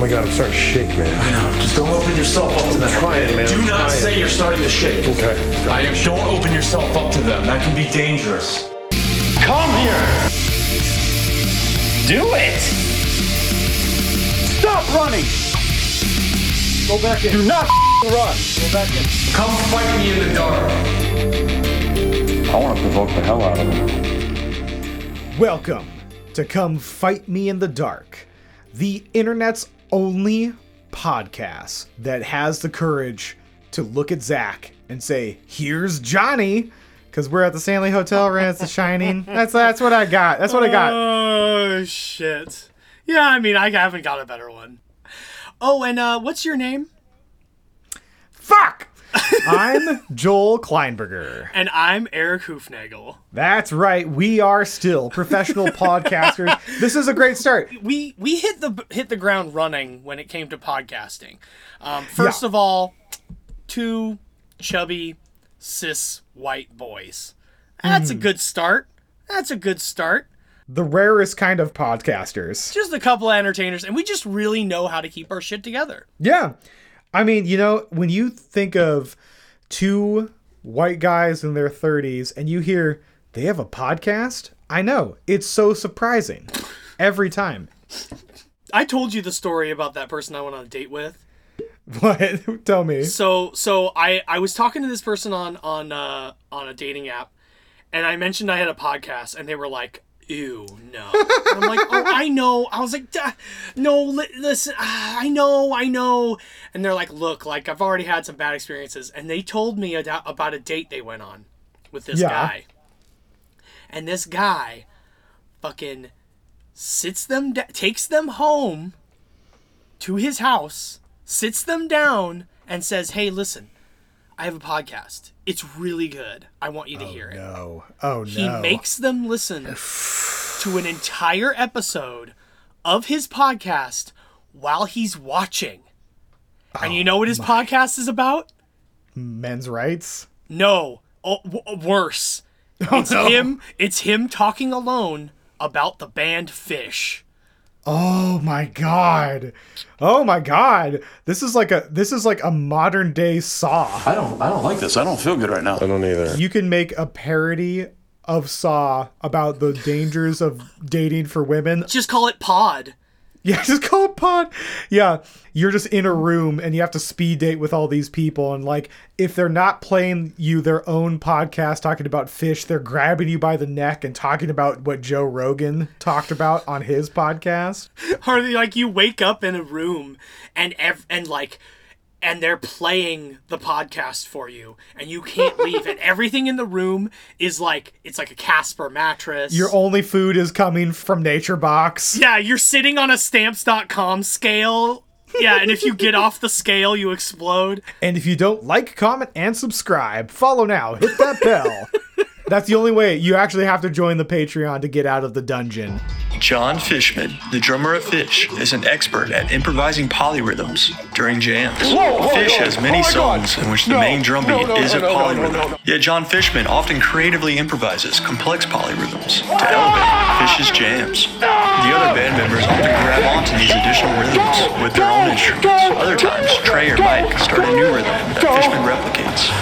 Oh my god, I'm starting to shake, man. Just don't open yourself up to them. trying, man, Do I'm not trying. say you're starting to shake. Okay. I am. Don't open yourself up to them. That can be dangerous. Come here. Do it! Stop running! Go back in. Do not run. Go back in. Come fight me in the dark. I want to provoke the hell out of him. Welcome to Come Fight Me in the Dark, the internet's only podcast that has the courage to look at Zach and say, "Here's Johnny," because we're at the Stanley Hotel, right? It's The Shining. That's that's what I got. That's what I got. Oh shit. Yeah, I mean, I haven't got a better one. Oh, and uh, what's your name? Fuck. I'm Joel Kleinberger. And I'm Eric Hoofnagel. That's right. We are still professional podcasters. This is a great start. We we hit the hit the ground running when it came to podcasting. Um, first Yeah. of all, two chubby cis white boys. That's a Hmm. good start. That's a good start. The rarest kind of podcasters. Just a couple of entertainers, and we just really know how to keep our shit together. Yeah. I mean, you know, when you think of two white guys in their 30s and you hear they have a podcast, I know. It's so surprising every time. I told you the story about that person I went on a date with. What? Tell me. So so I I was talking to this person on on uh on a dating app, and I mentioned I had a podcast, and they were like, "Ew, no." I'm like, "Oh, I know." I was like, "No, li- listen, ah, I know, I know." And they're like, "Look, like I've already had some bad experiences," and they told me about a date they went on with this Yeah. guy, and this guy, fucking, sits them, da- takes them home to his house, sits them down, and says, Hey, listen, I have a podcast. It's really good. I want you to oh, hear it. No. Oh, no. He makes them listen to an entire episode of his podcast while he's watching. And you oh know what his podcast is about? men's rights. No, oh, w- worse. Oh, it's no. him. It's him talking alone about the band Phish. Oh my god. Oh my god. This is like a this is like a modern day saw. I don't. I don't like this. I don't feel good right now. I don't either. You can make a parody of Saw about the dangers of dating for women Just call it Pod. Yeah, just call it pod. Yeah, you're just in a room and you have to speed date with all these people. And like, if they're not playing you their own podcast talking about Phish, they're grabbing you by the neck and talking about what Joe Rogan talked about on his podcast. or like you wake up in a room and ev- and like and they're playing the podcast for you and you can't leave and everything in the room is like it's like a Casper mattress. Your only food is coming from Nature Box. yeah, you're sitting on a stamps.com scale. Yeah, and if you get off the scale, you explode. And if you don't like, comment, and subscribe, follow now, hit that bell. That's the only way. You actually have to join the Patreon to get out of the dungeon. John Fishman, the drummer of Phish, is an expert at improvising polyrhythms during jams. Phish has many songs in which the main drum beat is a polyrhythm. Yet John Fishman often creatively improvises complex polyrhythms to elevate Phish's jams. The other band members often grab onto these additional rhythms with their own instruments. Other times, Trey or Mike start a new rhythm that Fishman replicates.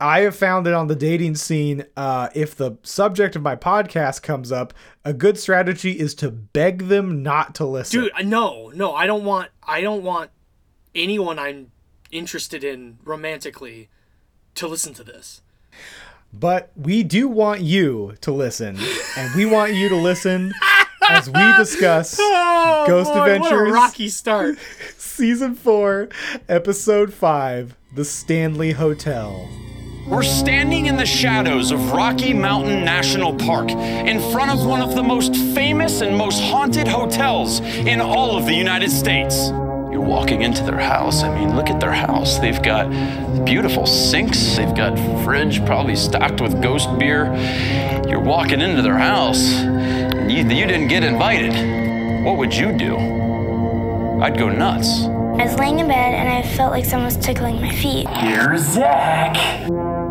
I have found that on the dating scene, uh, if the subject of my podcast comes up, a good strategy is to beg them not to listen. Dude, no, no, I don't want I don't want anyone I'm interested in romantically to listen to this. But we do want you to listen, and we want you to listen as we discuss Ghost Oh, Boy, What a Adventures rocky start. Season 4, Episode 5 The Stanley Hotel. We're standing in the shadows of Rocky Mountain National Park in front of one of the most famous and most haunted hotels in all of the United States. You're walking into their house. I mean, look at their house. They've got beautiful sinks, they've got fridge probably stocked with ghost beer. You're walking into their house, and you, you didn't get invited. What would you do? I'd go nuts. I was laying in bed and I felt like someone was tickling my feet. Here's Zach.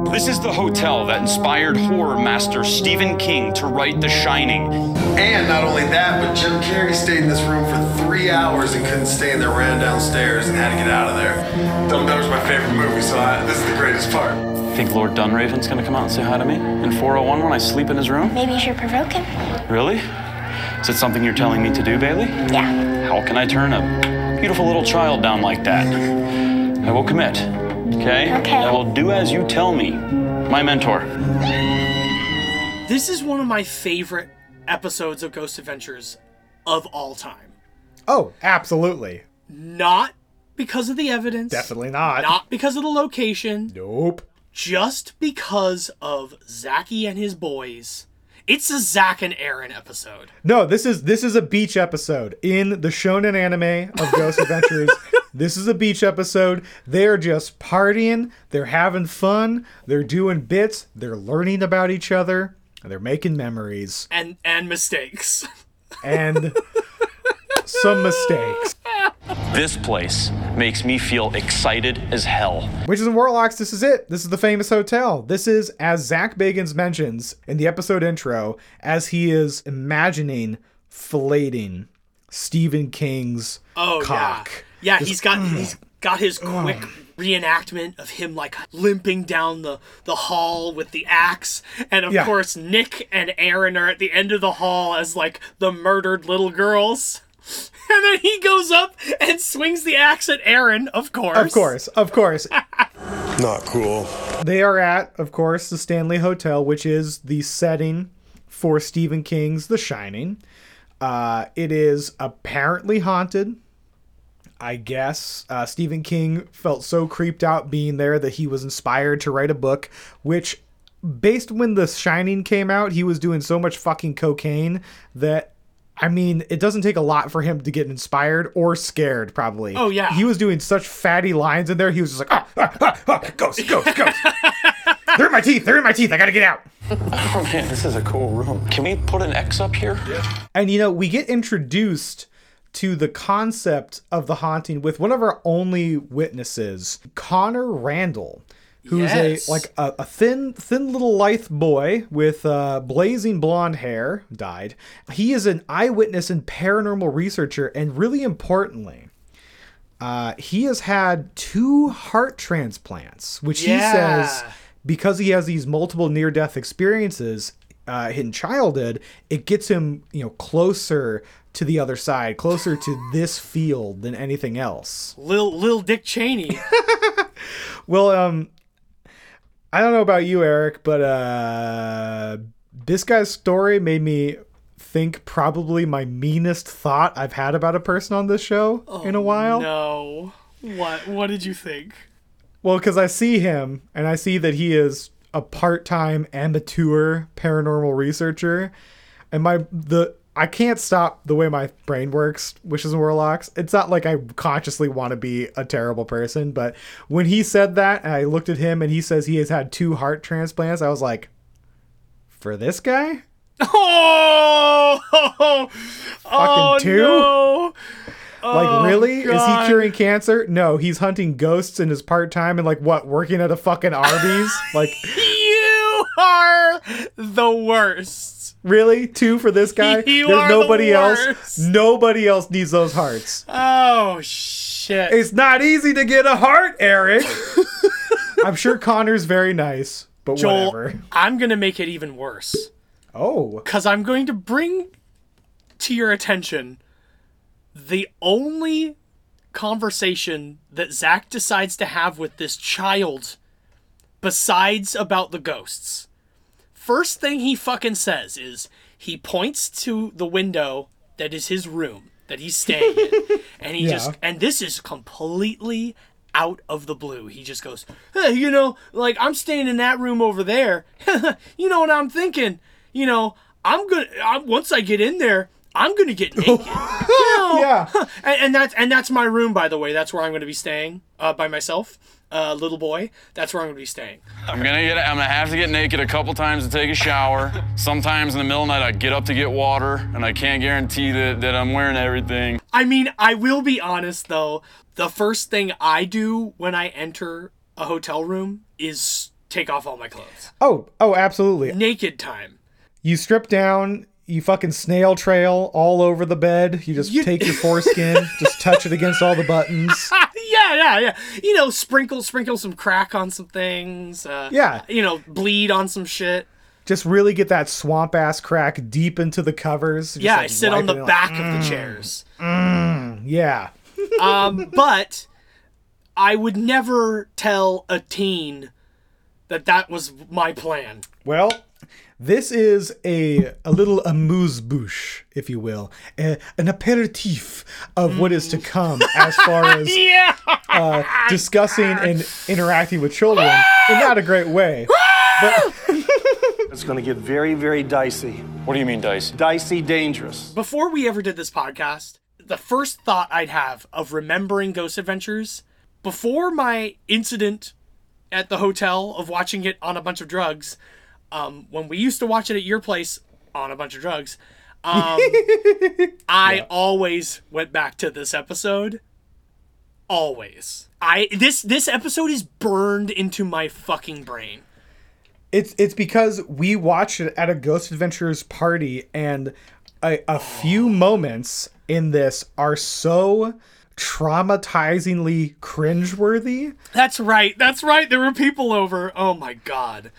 This is the hotel that inspired horror master Stephen King to write The Shining. And not only that, but Jim Carrey stayed in this room for three hours and couldn't stay in there, ran downstairs and had to get out of there. Dumb Dumber's my favorite movie, so I, this is the greatest part. Think Lord Dunraven's gonna come out and say hi to me in 401 when I sleep in his room? Maybe you should provoke him. Really? Is it something you're telling me to do, Bailey? Yeah. How can I turn a beautiful little child down like that? I will commit. Okay? Okay. I will do as you tell me. My mentor. This is one of my favorite episodes of Ghost Adventures of all time. Oh, absolutely. Not because of the evidence. Definitely not. Not because of the location. Nope. Just because of Zachy and his boys. It's a Zack and Aaron episode. No, this is this is a beach episode in the shonen anime of Ghost Adventures. This is a beach episode. They're just partying, they're having fun, they're doing bits, they're learning about each other, they're making memories And and mistakes. and some mistakes. This place makes me feel excited as hell. Witches and Warlocks, this is it. This is the famous hotel. This is, as Zak Bagans mentions in the episode intro, as he is imagining filleting Stephen King's Oh cock. yeah. Yeah, he's got he's got his quick reenactment of him like limping down the the hall with the axe and of Yeah. course Nick and Aaron are at the end of the hall as like the murdered little girls. And then he goes up and swings the axe at Aaron, of course. Of course, of course. Not cool. They are at, of course, the Stanley Hotel, which is the setting for Stephen King's The Shining. Uh, it is apparently haunted. I guess uh, Stephen King felt so creeped out being there that he was inspired to write a book, which, based when The Shining came out, he was doing so much fucking cocaine that. I mean, it doesn't take a lot for him to get inspired or scared, probably. Oh, yeah. He was doing such fatty lines in there. He was just like, ah, ah, ah, ah, ghost, ghost, ghost. they're in my teeth. They're in my teeth. I gotta get out. Oh man, this is a cool room. Can we put an X up here? And you know, we get introduced to the concept of the haunting with one of our only witnesses, Connor Randall, who's Yes. a like a, a thin, thin little lithe boy with uh, blazing blonde hair. Died. He is an eyewitness and paranormal researcher, and really importantly. Uh, he has had two heart transplants, which he says because he has these multiple near-death experiences uh, in childhood, it gets him, you know, closer to the other side, closer to this field than anything else. Lil Lil Dick Cheney. Well, um, I don't know about you, Eric, but uh, this guy's story made me think probably my meanest thought I've had about a person on this show in a while. no. What what did you think? Well, because I see him and I see that he is a part-time amateur paranormal researcher, and my the I can't stop the way my brain works, wishes and warlocks. It's not like I consciously want to be a terrible person, but when he said that, and I looked at him and he says he has had two heart transplants, I was like, for this guy, oh Oh, oh two? no. like oh, really, is he curing cancer? No, he's hunting ghosts in his part-time and like what, working at a fucking Arby's, like. You are the worst. Really? Two for this guy? You There's are the nobody else. Nobody else needs those hearts. Oh shit. It's not easy to get a heart, Eric. I'm sure Connor's very nice, but Joel, whatever. I'm gonna make it even worse. Oh, Cause I'm going to bring to your attention the only conversation that Zach decides to have with this child besides about the ghosts. First thing he fucking says is he points to the window that is his room that he's staying in. And he Yeah. just and this is completely out of the blue. He just goes, "Hey, you know, like I'm staying in that room over there. you know what I'm thinking? You know, I'm gonna I, once I get in there, I'm gonna get naked. You know? yeah. and, and that's and that's my room, by the way. That's where I'm going to be staying uh, by myself, uh, little boy. That's where I'm going to be staying. I'm gonna get. I'm gonna have to get naked a couple times to take a shower. Sometimes in the middle of the night, I get up to get water, and I can't guarantee that, that I'm wearing everything. I mean, I will be honest though. The first thing I do when I enter a hotel room is take off all my clothes. Oh, oh, absolutely. Naked time. You strip down, you fucking snail trail all over the bed. You just take your foreskin, just touch it against all the buttons. yeah, yeah, yeah. You know, sprinkle sprinkle some crack on some things. Uh, Yeah. You know, bleed on some shit. Just really get that swamp ass crack deep into the covers. Just, yeah, like, I sit on the it back like, of the chairs. "Mm, yeah. Um, but I would never tell a teen that that was my plan. Well, this is a a little amuse bouche, if you will, a, an aperitif of what is to come as far as Yeah. uh, discussing and interacting with children in not a great way. But It's going to get very, very dicey. What do you mean, dicey? Dicey, dangerous. Before we ever did this podcast, the first thought I'd have of remembering Ghost Adventures before my incident at the hotel of watching it on a bunch of drugs, um, when we used to watch it at your place on a bunch of drugs, um, I always went back to this episode. Always. I this this episode is burned into my fucking brain. it's it's because we watched it at a Ghost Adventures party, and a, a few moments in this are so traumatizingly cringeworthy, That's right. That's right. There were people over. Oh my god.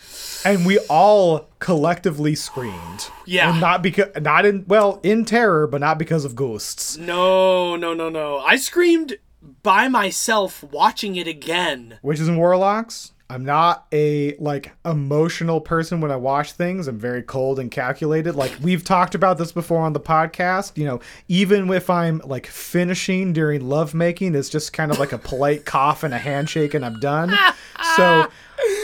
and we all collectively screamed. Yeah. and not because not in well in terror, but not because of ghosts. No, no, no, no. I screamed by myself watching it again. Witches and warlocks. I'm not a like emotional person when I watch things. I'm very cold and calculated. Like we've talked about this before on the podcast. You know, even if I'm like finishing during lovemaking, it's just kind of like a polite cough and a handshake, and I'm done. So,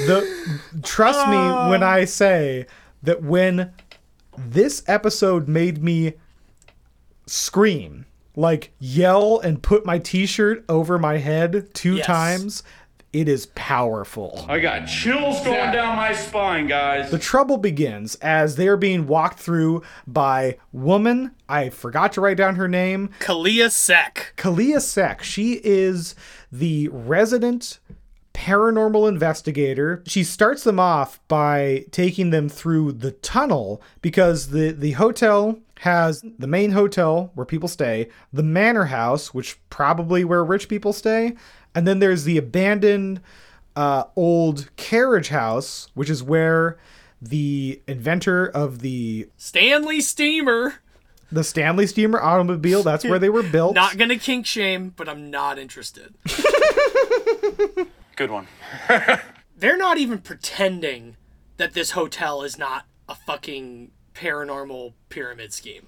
the trust me oh. when I say that when this episode made me scream, like yell and put my t-shirt over my head two Yes. times, it is powerful. I got chills going down my spine, guys. The trouble begins as they are being walked through by woman. I forgot to write down her name. Kalia Sek. Kalia Sek. She is the resident paranormal investigator. She starts them off by taking them through the tunnel because the the hotel has the main hotel where people stay, the manor house, which probably where rich people stay, and then there's the abandoned uh, old carriage house, which is where the inventor of the Stanley Steamer. the Stanley Steamer automobile, that's where they were built. Not gonna kink shame, but I'm not interested. Good one. They're not even pretending that this hotel is not a fucking paranormal pyramid scheme.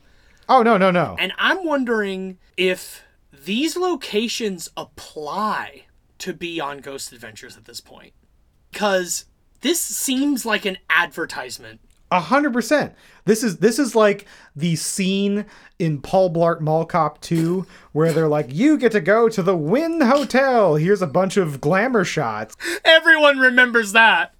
oh no, no, no. And I'm wondering if these locations apply to be on Ghost Adventures at this point. Because this seems like an advertisement. A hundred percent. This is this is like the scene in Paul Blart Mall Cop 2 where they're like, "You get to go to the Wynn Hotel. Here's a bunch of glamour shots." Everyone remembers that.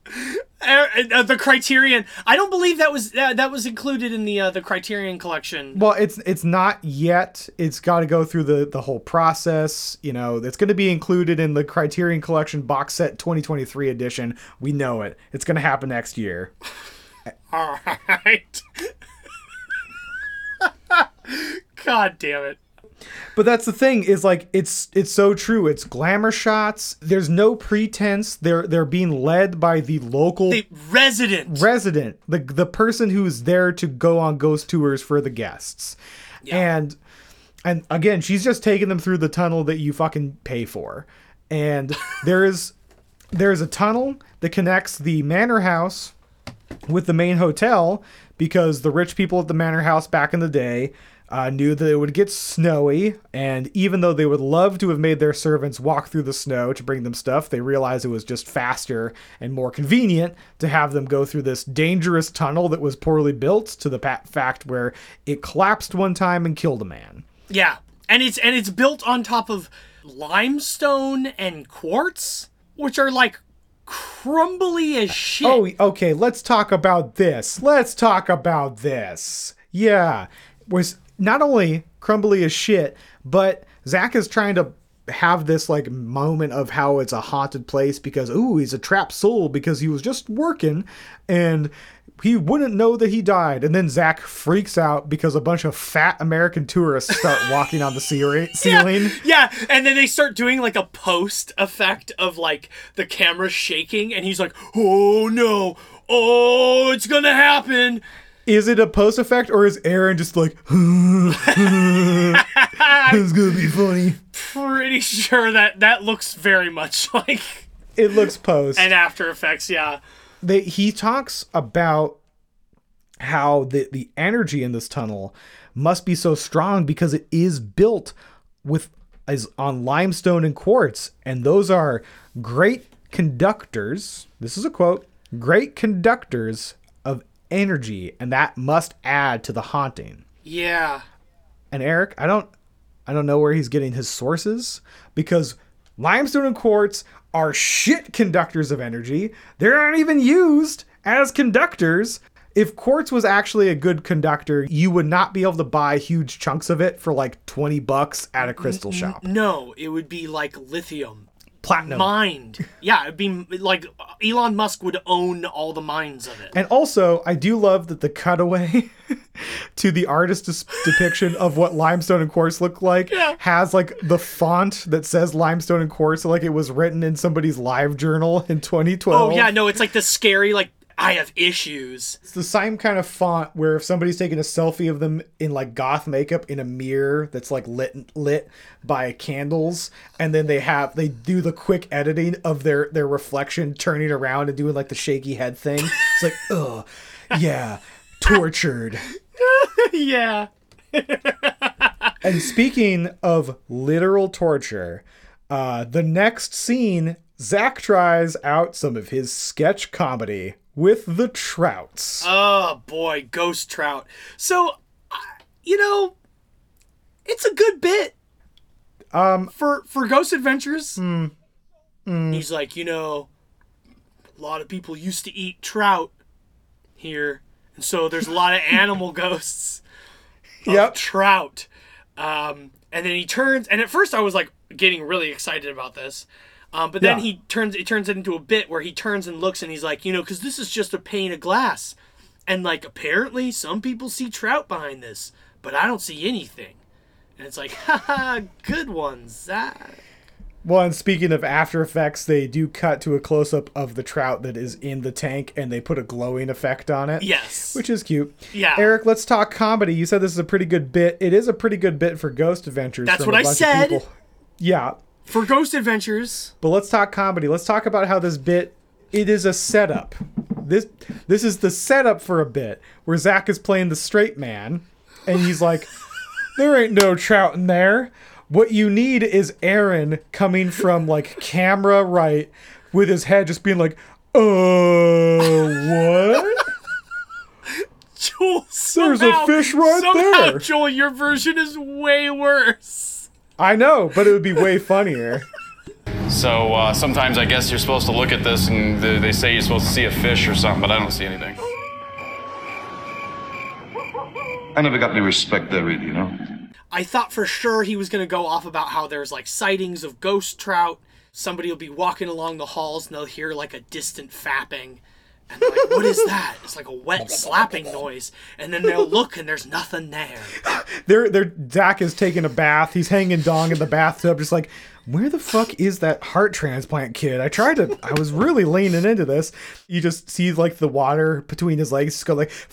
Uh, uh, the Criterion. I don't believe that was uh, that was included in the uh, the Criterion collection. Well, it's it's not yet. It's got to go through the the whole process. You know, it's going to be included in the Criterion Collection box set 2023 edition. We know it. It's going to happen next year. All right. God damn it. But that's the thing is like it's it's so true. It's glamour shots. There's no pretense. They're they're being led by the local The resident. resident, the the person who's there to go on ghost tours for the guests. And and again, she's just taking them through the tunnel that you fucking pay for. And there is there's a tunnel that connects the manor house with the main hotel because the rich people at the manor house back in the day uh, knew that it would get snowy, and even though they would love to have made their servants walk through the snow to bring them stuff, they realized it was just faster and more convenient to have them go through this dangerous tunnel that was poorly built to the fact where it collapsed one time and killed a man. Yeah. And it's and it's built on top of limestone and quartz, which are like crumbly as shit. Oh, okay. Let's talk about this. Let's talk about this. Yeah, was not only crumbly as shit, but Zach is trying to have this like moment of how it's a haunted place because ooh he's a trapped soul because he was just working and he wouldn't know that he died. And then zach freaks out because a bunch of fat american tourists start walking on the ceiling ceiling. Yeah, and then they start doing like a post effect of like the camera shaking, and he's like, "Oh no, oh, it's gonna happen." is it a post effect or is aaron just like it's gonna be funny? Pretty sure that that looks very much like it looks post. And After Effects. Yeah, they, he talks about how the the energy in this tunnel must be so strong because it is built with is on limestone and quartz. And those are great conductors this is a quote great conductors of energy. And that must add to the haunting. Yeah. and Eric, I don't I don't know where he's getting his sources because limestone and quartz are shit conductors of energy. They aren't even used as conductors. If quartz was actually a good conductor, you would not be able to buy huge chunks of it for like 20 bucks at a crystal shop. No, it would be like lithium Platinum. mined. Yeah, it'd be like Elon Musk would own all the mines of it. And also, I do love that the cutaway to the artist's depiction of what limestone and quartz look like Yeah. has like the font that says limestone and quartz, like it was written in somebody's live journal in 2012. Oh yeah, no, it's like the scary like I have issues. It's the same kind of font where if somebody's taking a selfie of them in like goth makeup in a mirror that's like lit lit by candles, and then they have they do the quick editing of their their reflection turning around and doing like the shaky head thing. It's like, ugh, yeah, tortured. yeah. And speaking of literal torture, uh, the next scene, Zach tries out some of his sketch comedy with the Trouts. Oh boy, ghost trout. So, you know, it's a good bit. Um, for for Ghost Adventures, he's like, you know, a lot of people used to eat trout here, and so there's a lot of animal ghosts. of Yep. trout. Um, and then he turns, and at first I was like getting really excited about this. Um, but then Yeah. he turns, it turns it into a bit where he turns and looks and he's like, you know, because this is just a pane of glass. And like, apparently some people see trout behind this, but I don't see anything. And it's like, haha, good ones. Zach. Well, and speaking of After Effects, they do cut to a close up of the trout that is in the tank and they put a glowing effect on it. Yes. Which is cute. Yeah. Eric, let's talk comedy. You said this is a pretty good bit. It is a pretty good bit for Ghost Adventures. That's what I said. Yeah. For Ghost Adventures, But let's talk comedy. Let's talk about how this bit it is a setup. This this is the setup for a bit where Zach is playing the straight man, and he's like, "There ain't no trout in there." What you need is Aaron coming from like camera right with his head just being like, "Uh, what?" Joel, There's a fish right somehow, there. Joel, your version is way worse. I know, but it would be way funnier. So uh, sometimes I guess you're supposed to look at this and they they say you're supposed to see a fish or something, but I don't see anything. I never got any respect there, really, you know? I thought for sure he was going to go off about how there's like sightings of ghost trout. Somebody will be walking along the halls and they'll hear like a distant fapping. And they're like, what is that? It's like a wet slapping noise. And then they'll look and there's nothing there. They're, they're, Zach is taking a bath. He's hanging dong in the bathtub, just like, where the fuck is that heart transplant kid? I tried to, I was really leaning into this. You just see like the water between his legs just go like,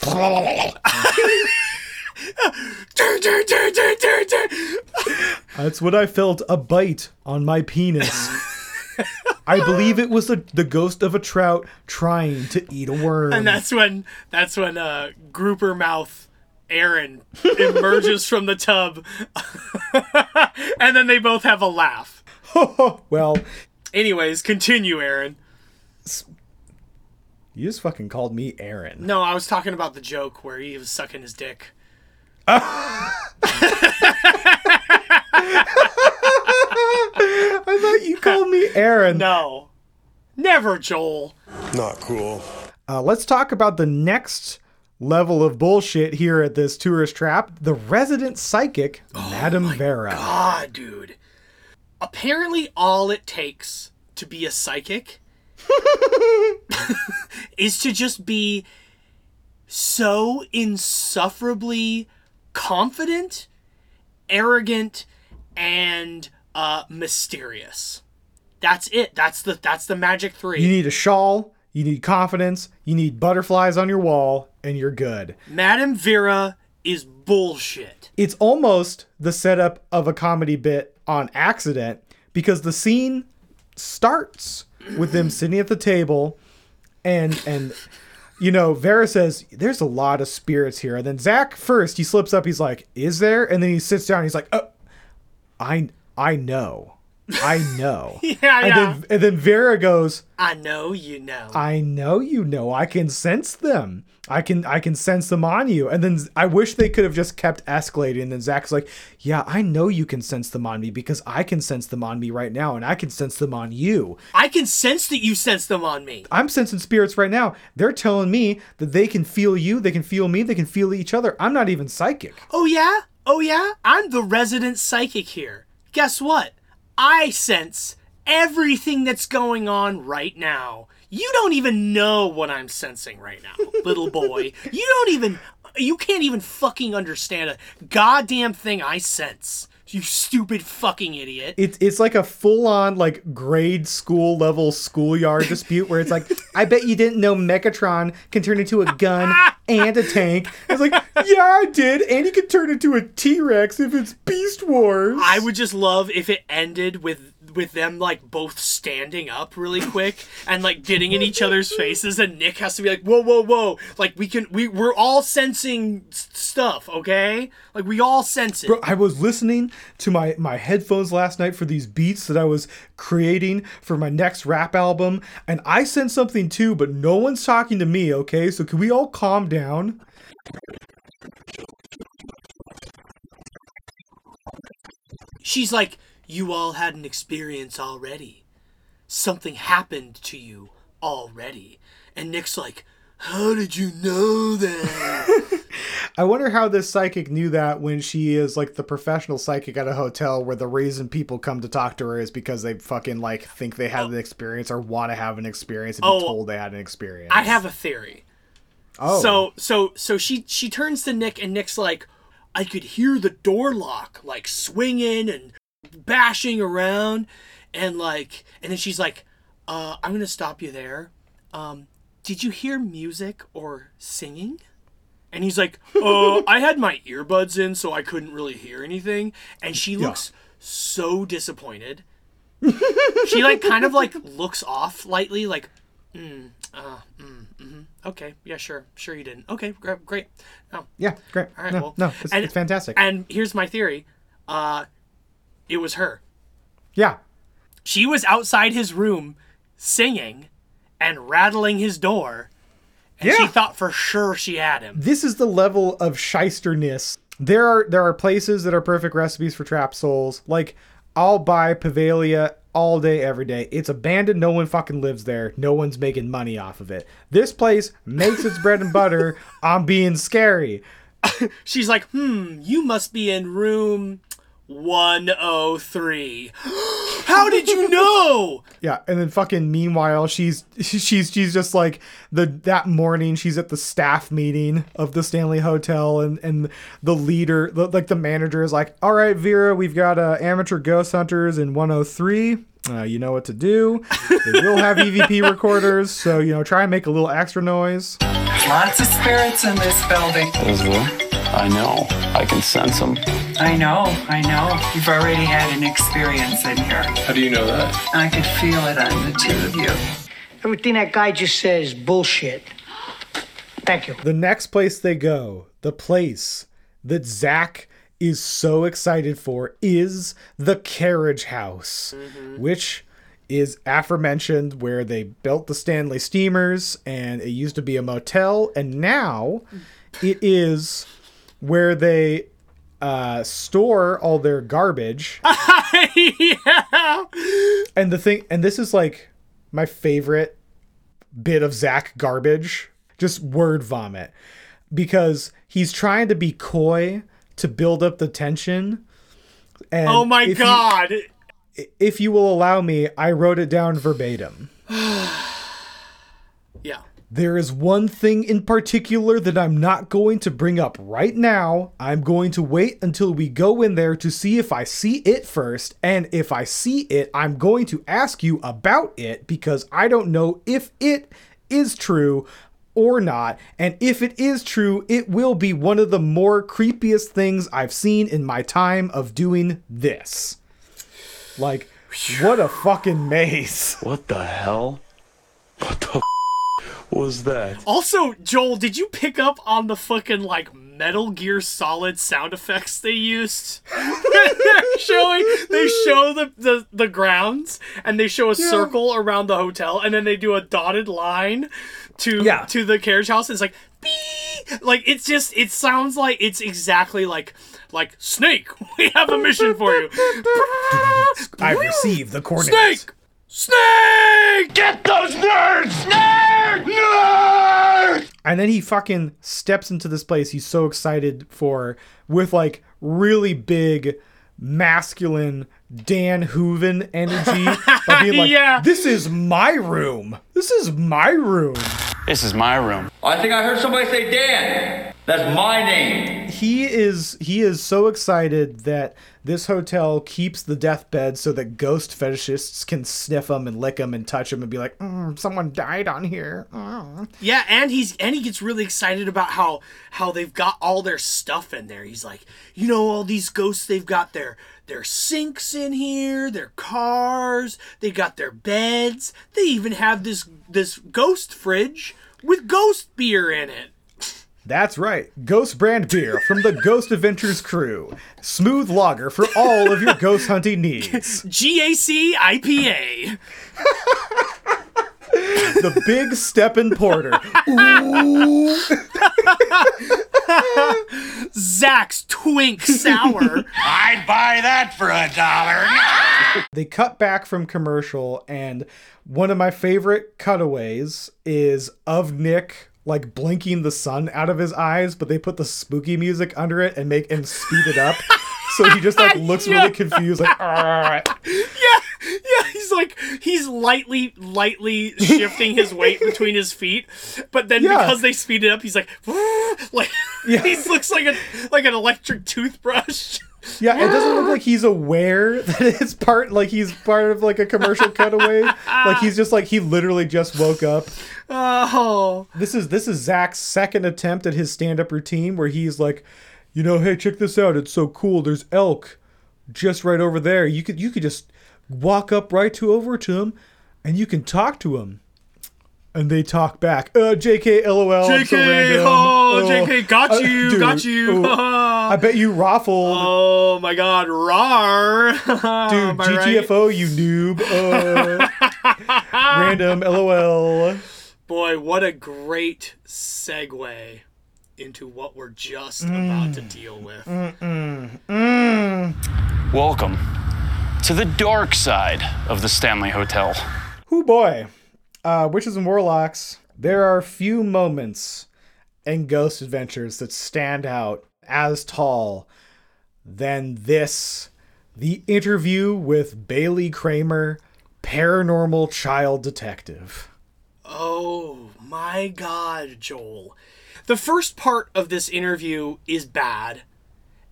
that's what I felt a bite on my penis. I believe it was the, the ghost of a trout trying to eat a worm. And that's when that's when uh grouper mouth Aaron emerges from the tub. and then they both have a laugh. well, Anyways, continue, Aaron. you just fucking called me Aaron. No, I was talking about the joke where he was sucking his dick. I thought you called me Aaron. No. Never, Joel. Not cool. Uh, let's talk about the next level of bullshit here at this tourist trap the resident psychic, Madame Vera. Ah, dude. apparently all it takes to be a psychic is to just be so insufferably confident, arrogant, and uh, mysterious. That's it. That's the that's the magic three. You need a shawl, you need confidence, you need butterflies on your wall, and you're good. Madame Vera is bullshit. It's almost the setup of a comedy bit on accident because the scene starts with them sitting at the table and and you know, Vera says, There's a lot of spirits here. And then Zach first he slips up, he's like, Is there? And then he sits down, he's like, Oh I I know. I know. Yeah, and yeah. then and then Vera goes, I know you know. I know you know. I can sense them. I can I can sense them on you. And then I wish they could have just kept escalating. And then Zach's like, Yeah, I know you can sense them on me because I can sense them on me right now, and I can sense them on you. I can sense that you sense them on me. I'm sensing spirits right now. They're telling me that they can feel you, they can feel me, they can feel each other. I'm not even psychic. Oh yeah? Oh yeah? I'm the resident psychic here. Guess what? I sense everything that's going on right now. You don't even know what I'm sensing right now, little boy. You don't even you can't even fucking understand a goddamn thing I sense. You stupid fucking idiot. It's it's like a full on like grade school level schoolyard dispute where it's like, I bet you didn't know Megatron can turn into a gun and a tank. It's like, yeah, I did, and he can turn into a T Rex if it's Beast Wars. I would just love if it ended with with them like both standing up really quick and like getting in each other's faces and Nick has to be like whoa whoa whoa like we can we we're all sensing s- stuff okay like we all sense it Bro, I was listening to my my headphones last night for these beats that I was creating for my next rap album, and I sent something too, but no one's talking to me. Okay, so can we all calm down? she's like you all had an experience already something happened to you already and Nick's like how did you know that I wonder how this psychic knew that when she is like the professional psychic at a hotel where the reason people come to talk to her is because they fucking like think they had an oh. experience or want to have an experience and be Oh. told they had an experience. I have a theory oh. So so so she she turns to Nick and Nick's like, I could hear the door lock like swinging and bashing around, and like and then she's like, uh, I'm gonna stop you there. Um, did you hear music or singing? And he's like, uh, I had my earbuds in, so I couldn't really hear anything. And she looks so disappointed. she like kind of like looks off lightly, like, mm, uh, mm, hmm okay, yeah, sure, sure you didn't. Okay, great, great. No, yeah, great. all right, no, well, no, it's, and- it's fantastic. And here's my theory. Uh, it was her. yeah, She was outside his room singing and rattling his door. And she thought for sure she had him. this is the level of shysterness. There are there are places that are perfect recipes for trapped souls. Like I'll buy Poveglia all day, every day. It's abandoned. No one fucking lives there. No one's making money off of it. This place makes its bread and butter on being scary. She's like, hmm, you must be in room 103. How did you know? Yeah, and then fucking meanwhile, she's she's she's just like the that morning she's at the staff meeting of the Stanley Hotel, and and the leader, the, like the manager, is like, "All right, Vera, we've got uh, amateur ghost hunters in 103. Uh, you know what to do. They will have EVP recorders, so you know try and make a little extra noise." Lots of spirits in this building. I know. I can sense them. I know, I know. You've already had an experience in here. How do you know that? I could feel it on the two of you. Everything that guy just says is bullshit. Thank you. The next place they go, the place that Zach is so excited for, is the Carriage House, mm-hmm. which is aforementioned where they built the Stanley steamers and it used to be a motel, and now it is where they uh, store all their garbage. yeah. And the thing, and this is like my favorite bit of Zach garbage, just word vomit, because he's trying to be coy to build up the tension. And Oh my if god. I- If you will allow me, I wrote it down verbatim. Yeah. There is one thing in particular that I'm not going to bring up right now. I'm going to wait until we go in there to see if I see it first. And if I see it, I'm going to ask you about it because I don't know if it is true or not. And if it is true, it will be one of the more creepiest things I've seen in my time of doing this. Like, what a fucking maze. What the hell? What the was that? Also, Joel, did you pick up on the fucking like Metal Gear Solid sound effects they used? They're showing they show the, the the grounds and they show a circle around the hotel and then they do a dotted line to Yeah. to the carriage house. It's like Bee! like it's just it sounds like it's exactly like like Snake. We have a mission for you. I received the coordinates. Snake. Snake! Get those nerds! Nerd! Nerd! And then he fucking steps into this place he's so excited for with like really big masculine Dan Hooven energy of being like, Yeah. this is my room. This is my room. This is my room. I think I heard somebody say Dan. That's my name. He is he is so excited that this hotel keeps the deathbed so that ghost fetishists can sniff them and lick them and touch them and be like, mm, someone died on here. Mm. Yeah, and he's and he gets really excited about how how they've got all their stuff in there. He's like, you know, all these ghosts they've got their their sinks in here, their cars, they got their beds. They even have this this ghost fridge with ghost beer in it. That's right. Ghost brand beer from the Ghost Adventures crew. Smooth lager for all of your ghost hunting needs. GAC IPA. The Big Steppin' Porter. Ooh. Zach's Twink Sour. I'd buy that for a dollar. They cut back from commercial, and one of my favorite cutaways is of Nick like blinking the sun out of his eyes, but they put the spooky music under it and make and speed it up. So he just like looks Yeah. really confused, like "Arr." yeah, yeah. He's like he's lightly, lightly shifting his weight between his feet, but then Yeah. because they speed it up, he's like, like Yeah. he looks like a like an electric toothbrush. Yeah, it doesn't look like he's aware that it's part like he's part of like a commercial cutaway. Like he's just like he literally just woke up. Oh, This is this is Zach's second attempt at his stand-up routine where he's like, you know, hey, check this out. It's so cool. There's elk just right over there. You could you could just walk up right to over to him and you can talk to him. And they talk back. Uh, JK, LOL. I'm so JK, oh, Oh, JK, got uh, you, dude, got you. oh, I bet you raffled. oh my God, rar, Dude, Am I right? GTFO, you noob. Uh, random, lol. Boy, what a great segue into what we're just about to deal with. Mm-mm. Mm. Welcome to the dark side of the Stanley Hotel. Who boy. Uh, Witches and Warlocks, there are few moments in Ghost Adventures that stand out as tall than this the interview with Bailey Kramer, paranormal child detective. Oh my god, Joel. The first part of this interview is bad.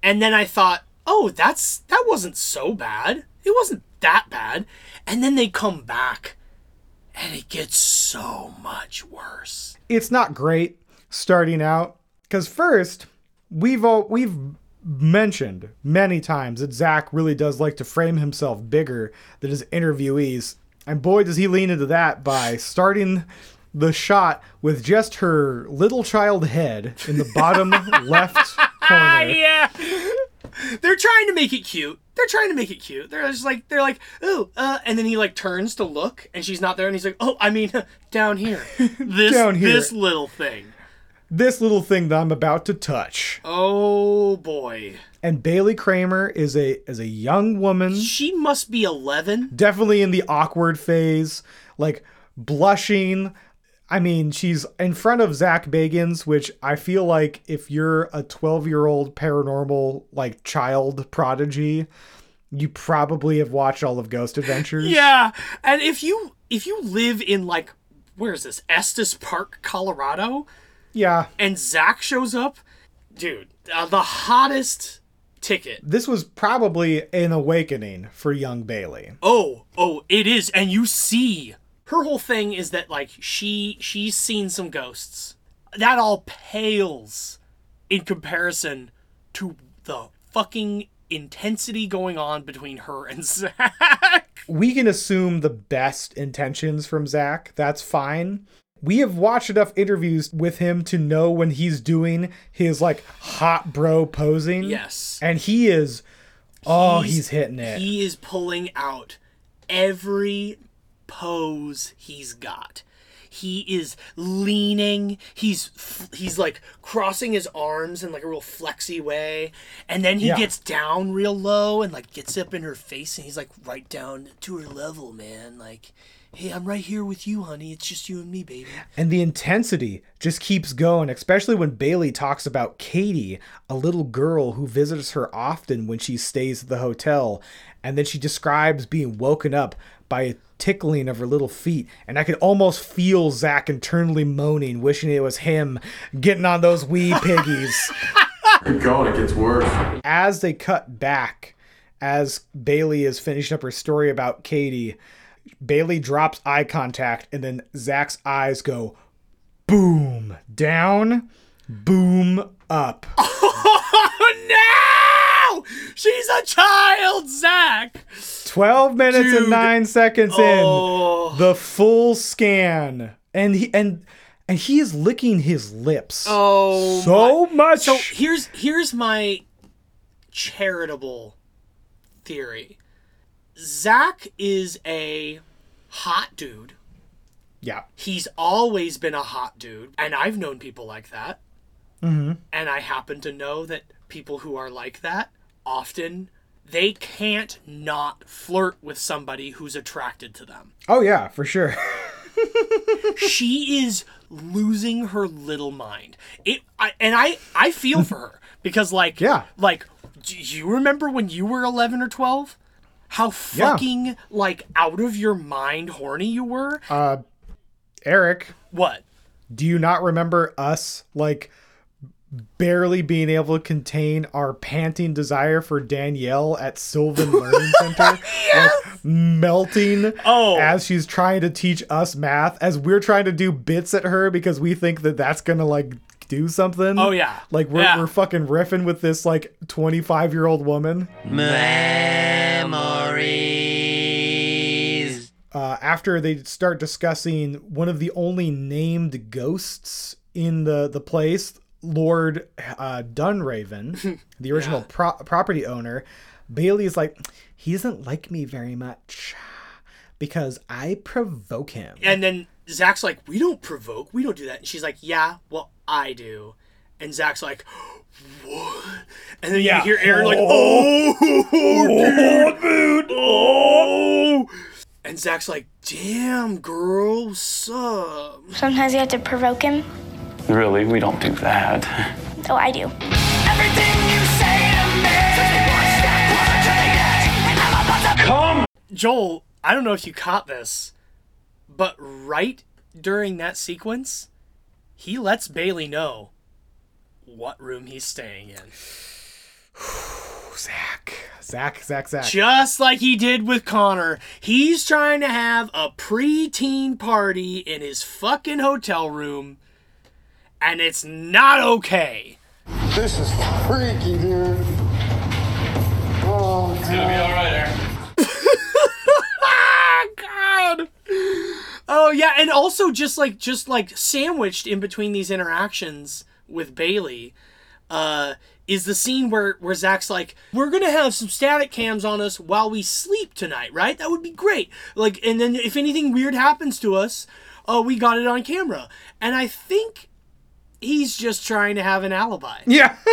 And then I thought, "Oh, that's that wasn't so bad. It wasn't that bad." And then they come back and it gets so much worse. it's not great starting out because first we've all we've mentioned many times that Zach really does like to frame himself bigger than his interviewees, and boy does he lean into that by starting the shot with just her little child head in the bottom left corner. yeah. They're trying to make it cute. They're trying to make it cute. They're just like they're like, "Oh, uh," and then he like turns to look and she's not there and he's like, "Oh, I mean, down here. This Down here. this little thing." This little thing that I'm about to touch. Oh boy. And Bailey Kramer is a is a young woman. She must be 11. definitely in the awkward phase, like blushing. I mean, she's in front of Zak Bagans, which I feel like if you're a 12 year old paranormal like child prodigy, you probably have watched all of Ghost Adventures. Yeah, and if you if you live in like where is this Estes Park, Colorado, Yeah. and Zach shows up, dude, uh, the hottest ticket. This was probably an awakening for young Bailey. Oh, oh, it is, and you see her whole thing is that like she she's seen some ghosts. That all pales in comparison to the fucking intensity going on between her and Zak. We can assume the best intentions from Zak. That's fine. We have watched enough interviews with him to know when he's doing his like hot bro posing. Yes. And he is oh, he's, hitting it. He is pulling out every pose he's got. He is leaning. He's he's like crossing his arms in like a real flexy way, and then he Yeah. gets down real low and like gets up in her face, and he's like right down to her level, man. Like, hey, I'm right here with you, honey. It's just you and me, baby. And the intensity just keeps going, especially when Bailey talks about Katie, a little girl who visits her often when she stays at the hotel. And then she describes being woken up by a tickling of her little feet. And I could almost feel Zak internally moaning, wishing it was him getting on those wee piggies. Keep going, it gets worse. as they cut back, as Bailey is finishing up her story about Katie, Bailey drops eye contact, and then Zak's eyes go boom down, boom up. Oh no! She's a child, Zak. 12 minutes Dude. and 9 seconds Oh. in. The full scan. And he and and he is licking his lips. Oh, so much. So here's here's my charitable theory. Zak is a hot dude. yeah. He's always been a hot dude, and I've known people like that. Mm-hmm. And I happen to know that people who are like that often they can't not flirt with somebody who's attracted to them. Oh yeah, for sure. she is losing her little mind. It I, and I I feel for her because like Yeah. like do you remember when you were 11 or 12? How Yeah. fucking like out of your mind horny you were? Uh Eric, What? do you not remember us like barely being able to contain our panting desire for Danielle at Sylvan Learning Center? Like melting Oh. as she's trying to teach us math as we're trying to do bits at her because we think that that's going to like do something. Oh, yeah. Like we're Yeah. we're fucking riffing with this like 25-year-old woman. Memories. uh, after they start discussing one of the only named ghosts in the the place, Lord uh, Dunraven, the original pro- property owner, Bailey's like, he doesn't like me very much because I provoke him. And then Zak's like, "We don't provoke. We don't do that." And she's like, "Yeah, well, I do." And Zak's like, "What?" And then Yeah. you hear Aaron like, "Oh, dude, oh." And Zak's like, "Damn, girl, what's up?" Sometimes you have to provoke him. Really, we don't do that. Oh, I do. Come! Joel, I don't know if you caught this, but right during that sequence, he lets Bailey know what room he's staying in. Zak, Zak, Zak, Zak. Just like he did with Connor. He's trying to have a preteen party in his fucking hotel room, and it's not okay. This is freaky, dude. Oh, It's gonna be alright, Aaron. God. Oh yeah, and also just like just like sandwiched in between these interactions with Bailey, uh, is the scene where where Zak's like, "We're gonna have some static cams on us while we sleep tonight, right? That would be great. Like, and then if anything weird happens to us, oh, we got it on camera." And I think he's just trying to have an alibi. Yeah.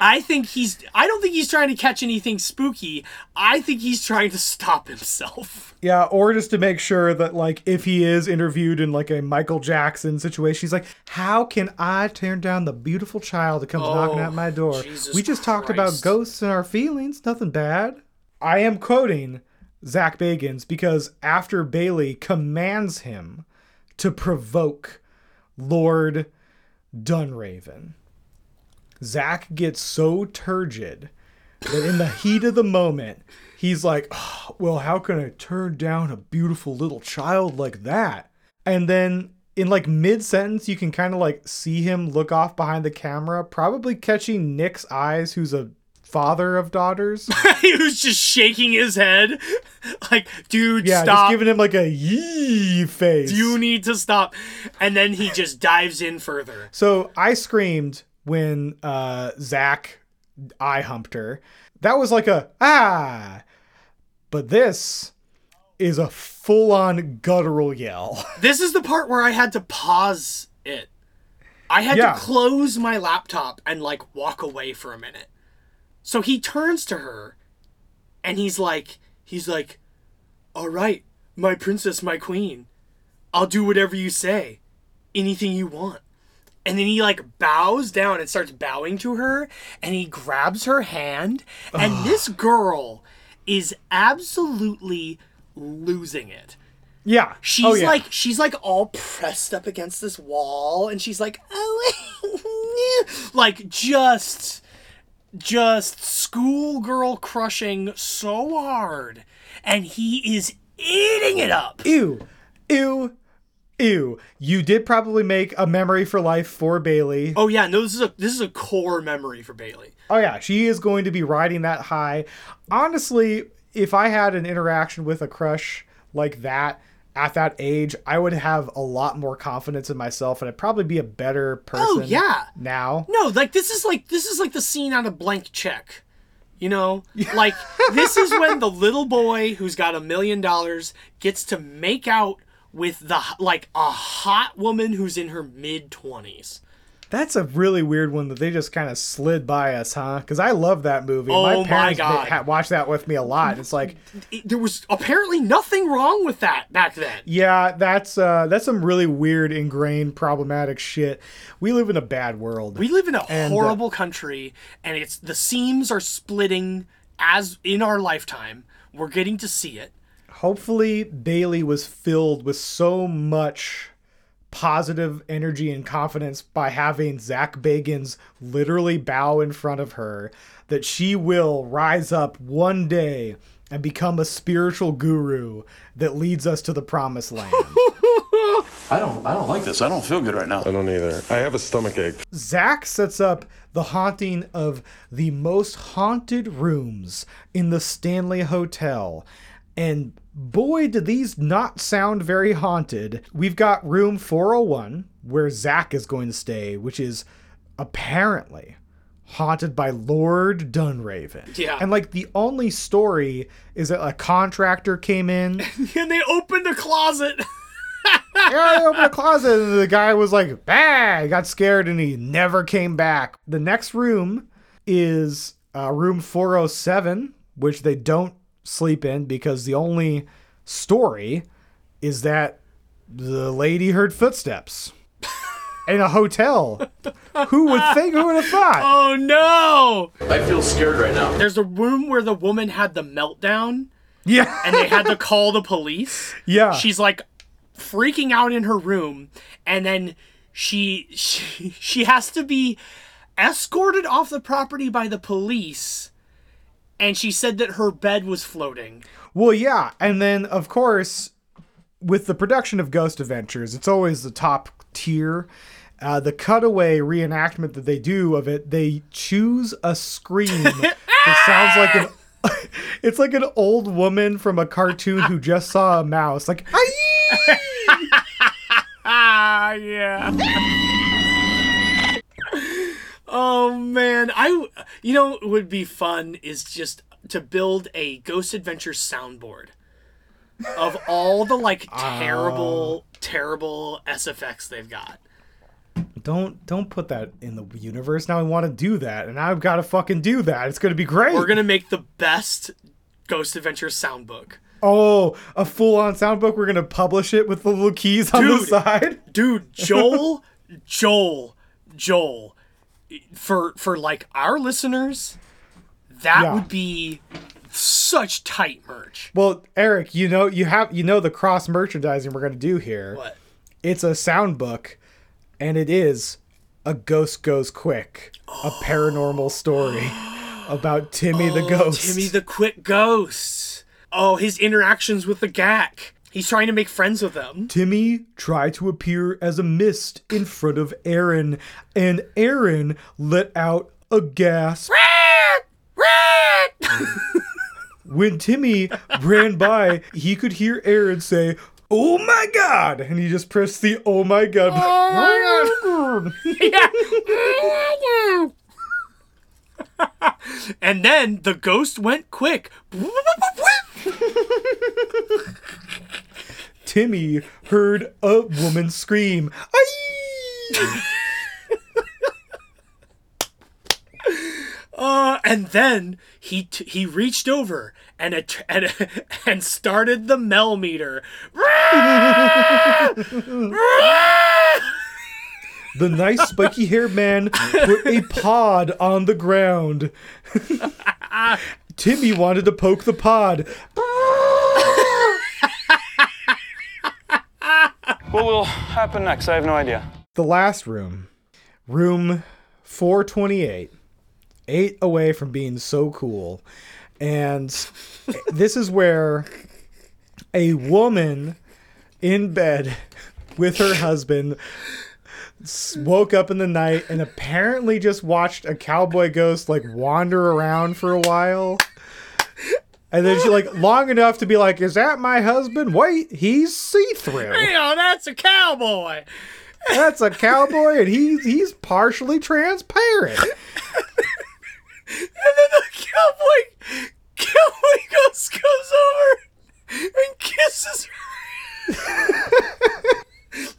I think he's. I don't think he's trying to catch anything spooky. I think he's trying to stop himself. Yeah, or just to make sure that like if he is interviewed in like a Michael Jackson situation, he's like, "How can I turn down the beautiful child that comes knocking Oh, at my door? Jesus we just talked about ghosts and our feelings, nothing bad." I am quoting Zak Bagans because after Bailey commands him to provoke Lord Dunraven, Zak gets so turgid that in the heat of the moment, he's like, "Oh, Well, how can I turn down a beautiful little child like that? And then in like mid sentence, you can kind of like see him look off behind the camera, probably catching Nick's eyes, who's a father of daughters. he was just shaking his head, like, dude, yeah, stop. just giving him like a yee face. you need to stop. And then he just dives in further. So I screamed when uh, Zak eye humped her. That was like a ah, but this is a full on guttural yell. This is the part where I had to pause it. I had Yeah. to close my laptop and like walk away for a minute. So he turns to her and he's like he's like all right, my princess, my queen. I'll do whatever you say. Anything you want. And then he like bows down and starts bowing to her and he grabs her hand and this girl is absolutely losing it. Yeah. She's Oh, yeah. like she's like all pressed up against this wall and she's like oh like just just schoolgirl crushing so hard and he is eating it up. Ew. Ew. Ew. You did probably make a memory for life for Bailey. Oh yeah, no this is a this is a core memory for Bailey. Oh yeah, she is going to be riding that high. Honestly, if I had an interaction with a crush like that at that age, I would have a lot more confidence in myself and I'd probably be a better oh, person. Oh, yeah. Now. No, like this is like this is like the scene on a Blank Check. You know, like this is when the little boy who's got a million dollars gets to make out with the like a hot woman who's in her mid twenties. That's a really weird one that they just kind of slid by us, huh? Because I love that movie. Oh, my my parents God. ha- watched that with me a lot. It's like, there was apparently nothing wrong with that back then. yeah, that's uh, that's some really weird, ingrained, problematic shit. We live in a bad world. We live in a And, uh, horrible country, and it's the seams are splitting as in our lifetime. We're getting to see it. hopefully Bailey was filled with so much positive energy and confidence by having Zak Bagans literally bow in front of her that she will rise up one day and become a spiritual guru that leads us to the promised land. I don't I don't like this. I don't feel good right now. I don't either. I have a stomach ache. Zak sets up the haunting of the most haunted rooms in the Stanley Hotel. And boy, do these not sound very haunted. We've got room 401, where Zak is going to stay, which is apparently haunted by Lord Dunraven. Yeah. And like the only story is that a contractor came in. and they opened the closet. yeah, they opened a closet and the guy was like, bah, got scared and he never came back. The next room is uh, room 407, which they don't sleep in because the only story is that the lady heard footsteps in a hotel. who would think? Who would have thought? Oh no! I feel scared right now. There's a room where the woman had the meltdown Yeah. and they had to call the police. Yeah. She's like freaking out in her room and then she she, she has to be escorted off the property by the police and she said that her bed was floating. Well, yeah, and then of course, with the production of Ghost Adventures, it's always the top tier. Uh, the cutaway reenactment that they do of it, they choose a scream that sounds like an. It's like an old woman from a cartoon who just saw a mouse, like Ah, yeah. Oh man, I you know what would be fun is just to build a Ghost Adventure soundboard of all the like oh. terrible, terrible SFX they've got. Don't don't put that in the universe. Now I want to do that, and I've got to fucking do that. It's gonna be great. We're gonna make the best Ghost Adventure soundbook. oh, a full-on soundbook. We're gonna publish it with the little keys on the side. Dude, Joel, Joel, Joel, for for like our listeners, that Yeah. would be such tight merch. Well, Eric, you know you have you know the cross merchandising we're gonna do here. What? It's a sound book, and it is a ghost goes quick, a paranormal story about Timmy the Oh, ghost. Timmy the quick ghost. Oh, his interactions with the GAC. He's trying to make friends with them. Timmy tried to appear as a mist in front of Aaron, and Aaron let out a gasp. when Timmy ran by, he could hear Aaron say, Oh my god! And he just pressed the oh my god. Oh my god. and then the ghost went quick. Timmy heard a woman scream. Uh, and then he t- he reached over and and and started the Mel meter. The nice spiky haired man put a pod on the ground. Timmy wanted to poke the pod. What will happen next? I have no idea. The last room, room 428, eight away from being so cool. And this is where a woman in bed with her husband woke up in the night and apparently just watched a cowboy ghost like wander around for a while. And then she like long enough to be like, "Is that my husband? Wait, he's see through. Know, that's a cowboy. That's a cowboy, and he's he's partially transparent." And then the cowboy cowboy ghost comes over and kisses her.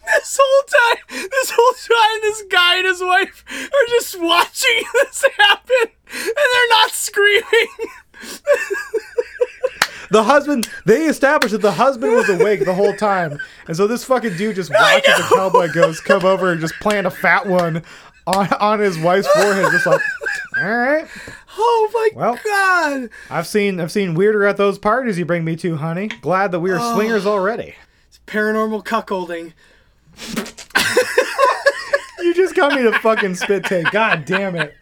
this whole time, this whole time, this guy and his wife are just watching this happen, and they're not screaming. The husband, they established that the husband was awake the whole time. And so this fucking dude just watches the cowboy ghost come over and just plant a fat one on, on his wife's forehead, just like, all right. Oh my Well. god! I've seen I've seen weirder at those parties you bring me to, honey. Glad that we are Oh. swingers already. It's paranormal cuckolding. You just got me to fucking spit take. God damn it.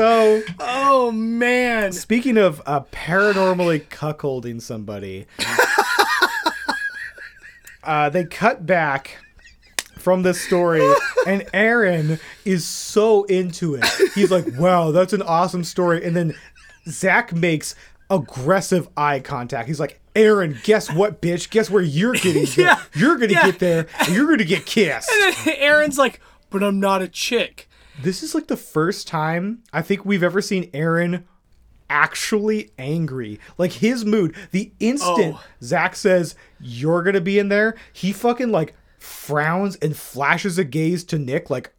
So Oh man. Speaking of uh, paranormally cuckolding somebody, uh, they cut back from this story, and Aaron is so into it. He's like, "Wow, that's an awesome story." And then Zak makes aggressive eye contact. He's like, "Aaron, guess what, bitch? Guess where you're getting? Yeah, you're gonna yeah. get there. and You're gonna get kissed." And then Aaron's like, but I'm not a chick. This is like the first time I think we've ever seen Aaron actually angry. Like his mood, the instant Oh. Zak says, You're gonna be in there, he fucking like frowns and flashes a gaze to Nick, like,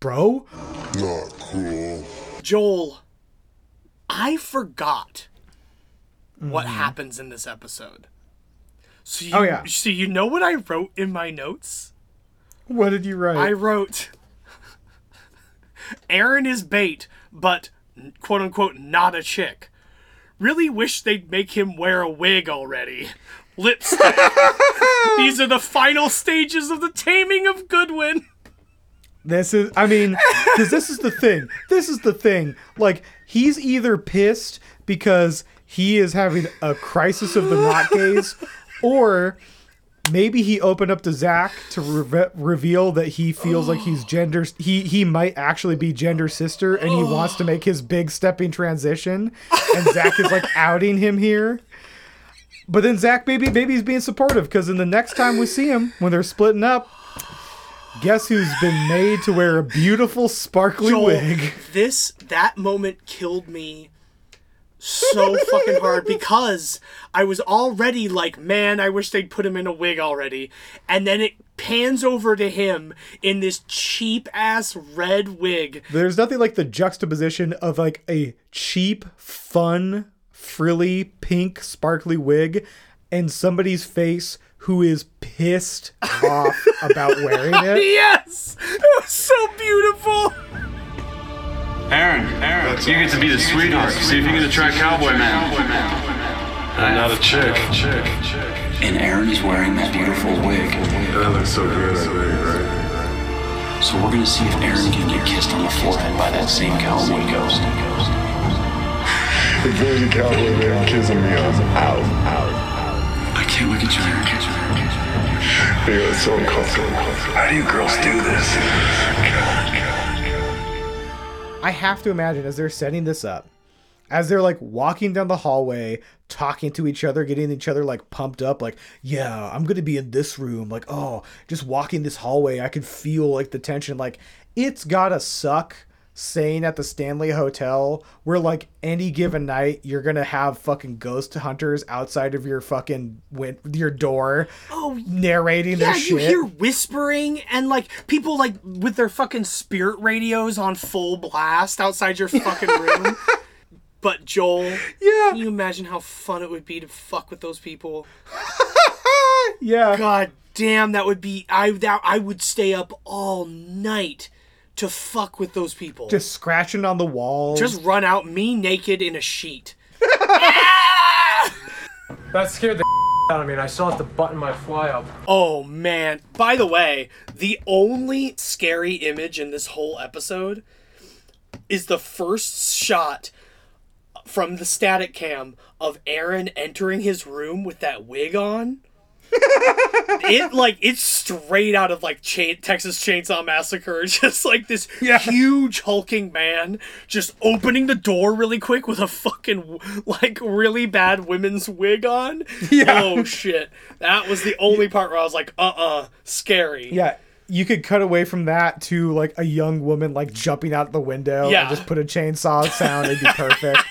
Bro? Not cool. Joel, I forgot what mm-hmm. happens in this episode. So oh, you, Oh, yeah. So you know what I wrote in my notes? What did you write? I wrote, Aaron is bait, but quote unquote not a chick. Really wish they'd make him wear a wig already. Lipstick. These are the final stages of the taming of Goodwin. This is, I mean, because this is the thing. This is the thing. Like, he's either pissed because he is having a crisis of the not gaze, or maybe he opened up to Zak to reve- reveal that he feels like he's gender. He he might actually be gender sister, and he wants to make his big stepping transition. And Zak is like outing him here. But then Zak, maybe maybe he's being supportive because in the next time we see him when they're splitting up, guess who's been made to wear a beautiful sparkly Joel, wig? This that moment killed me so fucking hard because I was already like, man, I wish they'd put him in a wig already. And then it pans over to him in this cheap ass red wig. There's nothing like the juxtaposition of like a cheap, fun, frilly, pink, sparkly wig and somebody's face who is pissed off about wearing it. yes! It was so beautiful! Aaron, Aaron, That's you get to be the sweetheart. See if you can attract Cowboy Man. I'm not a chick. And Aaron is wearing that beautiful wig. That looks so good, I think, right? So we're gonna see if Aaron can get kissed on the forehead by that same cowboy ghost. If there's a cowboy man kissing me, I'm out, out. I can't look at you, Aaron. Yeah, it's so uncomfortable. How do you girls do this? I have to imagine as they're setting this up, as they're like walking down the hallway, talking to each other, getting each other like pumped up, like, yeah, I'm gonna be in this room. Like, oh, just walking this hallway, I can feel like the tension. Like, it's gotta suck staying at the Stanley Hotel where like any given night you're gonna have fucking ghost hunters outside of your fucking win- your door Oh, narrating yeah, their you hear whispering and like people like with their fucking spirit radios on full blast outside your fucking room. but Joel, yeah, can you imagine how fun it would be to fuck with those people? yeah. God damn, that would be I that I would stay up all night to fuck with those people. Just scratching on the walls. Just run out me naked in a sheet. That scared the out of me, and I still have to button my fly up. Oh man. By the way, the only scary image in this whole episode is the first shot from the static cam of Aaron entering his room with that wig on. It like it's straight out of like chain, Texas Chainsaw Massacre. Just like this huge hulking man just opening the door really quick with a fucking like really bad women's wig on. Yeah. Oh shit. That was the only part where I was like, uh uh scary. Yeah, you could cut away from that to like a young woman like jumping out the window Yeah. and just put a chainsaw sound. It'd be perfect.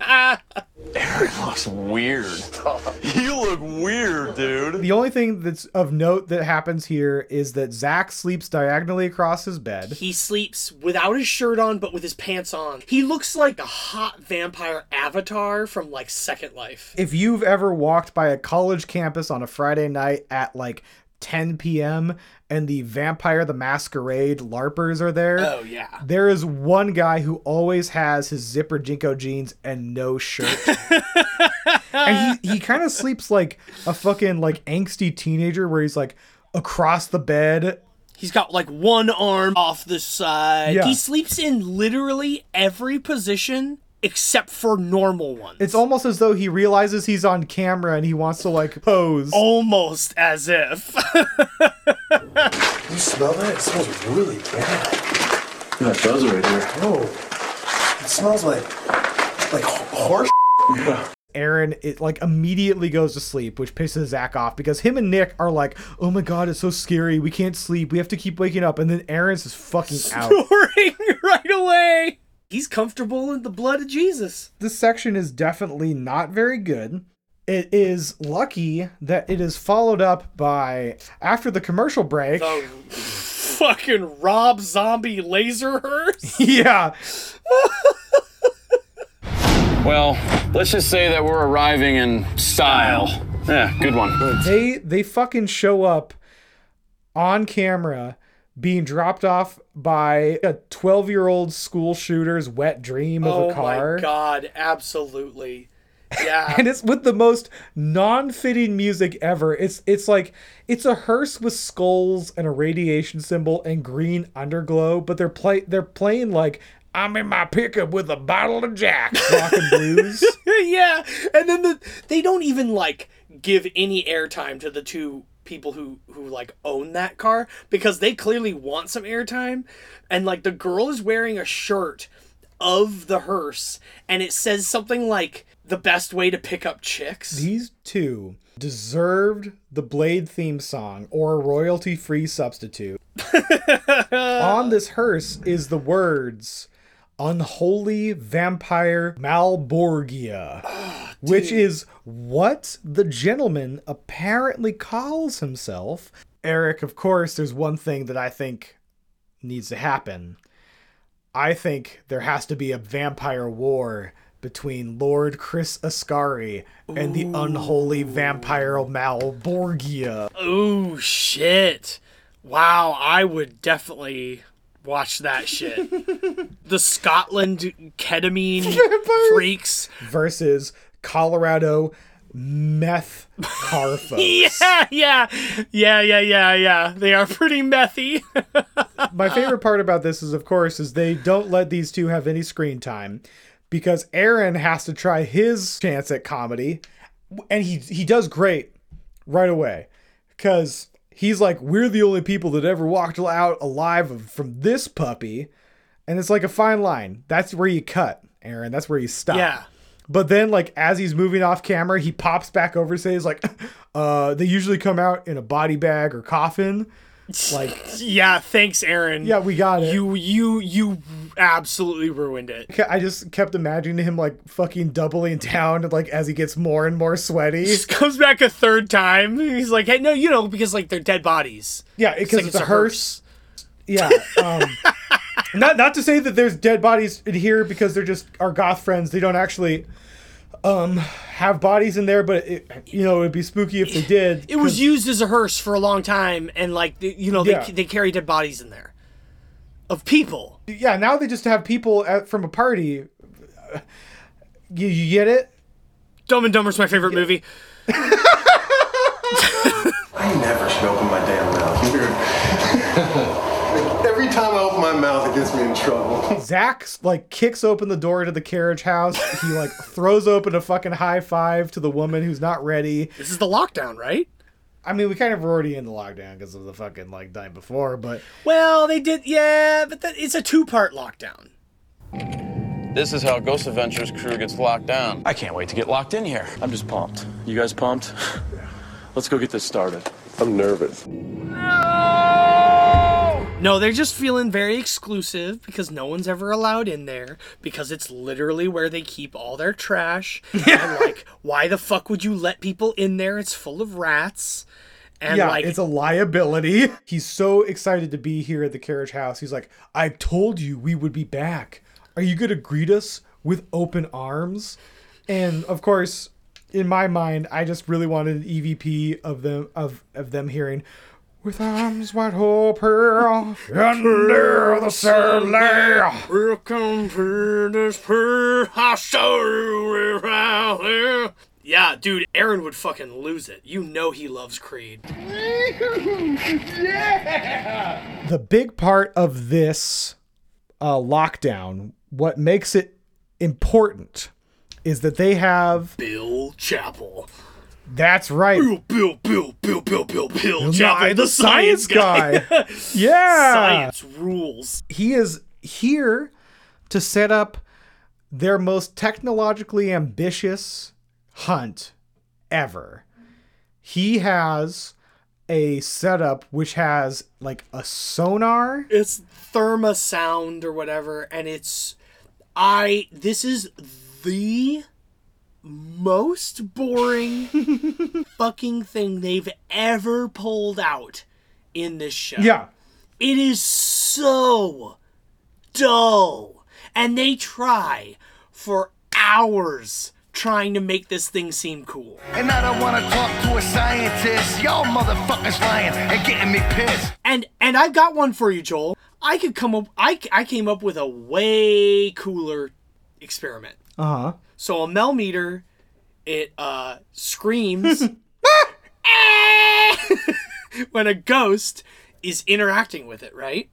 Aaron looks weird. you look weird, dude. the only thing that's of note that happens here is that Zak sleeps diagonally across his bed. He sleeps without his shirt on, but with his pants on. He looks like a hot vampire avatar from like Second Life. If you've ever walked by a college campus on a Friday night at like 10 p.m. and the Vampire the Masquerade LARPers are there. Oh, yeah. There is one guy who always has his zipper JNCO jeans and no shirt. and he, he kind of sleeps like a fucking like angsty teenager where he's like across the bed. He's got like one arm off the side. Yeah. He sleeps in literally every position except for normal ones. It's almost as though he realizes he's on camera and he wants to like pose. Almost as if. You smell that? It smells really bad. That does right here. Oh, it smells like like horse. Aaron it like immediately goes to sleep, which pisses Zak off because him and Nick are like, "Oh my god, it's so scary. We can't sleep. We have to keep waking up." And then Aaron's just fucking out. Snoring right away. He's comfortable in the blood of Jesus. This section is definitely not very good. It is lucky that it is followed up by after the commercial break. The fucking Rob Zombie laser hearse. yeah. Well, let's just say that we're arriving in style. Yeah, good one. They they fucking show up on camera being dropped off by a 12-year-old school shooter's wet dream of oh a car. Oh my god, absolutely. Yeah. and it's with the most non-fitting music ever. It's it's like it's a hearse with skulls and a radiation symbol and green underglow, but they're play they're playing like I'm in my pickup with a bottle of Jack, rock and blues. yeah, and then the they don't even like give any airtime to the two people who who like own that car because they clearly want some airtime and like the girl is wearing a shirt of the hearse and it says something like the best way to pick up chicks These two deserved the Blade theme song or a royalty-free substitute. On this hearse is the words Unholy Vampire Malborgia, which is what the gentleman apparently calls himself. Eric, of course, there's one thing that I think needs to happen. I think there has to be a vampire war between Lord Chris Ascari and the unholy vampire Malborgia. oh shit wow i would definitely Watch that shit. the Scotland ketamine freaks. versus Colorado meth car folks. Yeah, yeah, yeah, yeah, yeah, yeah. They are pretty methy. My favorite part about this is, of course, is they don't let these two have any screen time because Aaron has to try his chance at comedy, and he he does great right away because he's like, "We're the only people that ever walked out alive from this puppy," and it's like a fine line. That's where you cut, Aaron. That's where you stop. Yeah. But then, like as he's moving off camera, he pops back over, to say, says like, "Uh, they usually come out in a body bag or coffin." Like, yeah, thanks, Aaron. yeah, we got it. You you you absolutely ruined it. I just kept imagining him like fucking doubling down, like as he gets more and more sweaty. Just comes back a third time. He's like, hey, no, you know, because like they're dead bodies. Yeah, because it's, a hearse. Yeah. Um, not not to say that there's dead bodies in here because they're just our goth friends. They don't actually um have bodies in there, but it, you know it'd be spooky if they did. It was used as a hearse for a long time, and like you know they Yeah. they carry dead bodies in there of people. Yeah, now they just have people at, from a party. You, you get it? Dumb and Dumber's my favorite movie. my mouth, it gets me in trouble. Zak like kicks open the door to the carriage house. He like throws open a fucking high five to the woman who's not ready. This is the lockdown, right? I mean, we kind of were already in the lockdown because of the fucking like night before, but Well, they did, yeah, but that, it's a two-part lockdown. This is how Ghost Adventures crew gets locked down. I can't wait to get locked in here. I'm just pumped. You guys pumped? Let's go get this started. I'm nervous. No, they're just feeling very exclusive because no one's ever allowed in there because it's literally where they keep all their trash. and like, why the fuck would you let people in there? It's full of rats. And yeah, like, it's a liability. He's so excited to be here at the carriage house. He's like, I told you we would be back. Are you going to greet us with open arms? And of course, in my mind, I just really wanted an EVP of them of of them hearing with arms wide open under the sun. Welcome to this poor house around here. Yeah, dude, Aaron would fucking lose it. You know he loves Creed. The big part of this uh, lockdown, what makes it important, is that they have. Bill Chappell. That's right. Bill, Bill, Bill, Bill, Bill, Bill, Bill Chappell, the science guy. Yeah. Science rules. He is here to set up their most technologically ambitious hunt ever. He has a setup which has like a sonar. It's Therma Sound or whatever, and it's I this is the most boring fucking thing they've ever pulled out in this show. Yeah. It is so dull. And they try for hours trying to make this thing seem cool. And I don't wanna talk to a scientist. Y'all motherfuckers lying and getting me pissed. And and I've got one for you, Joel. I could come up I I came up with a way cooler experiment. Uh huh. So a Mel meter, it uh screams when a ghost is interacting with it, right?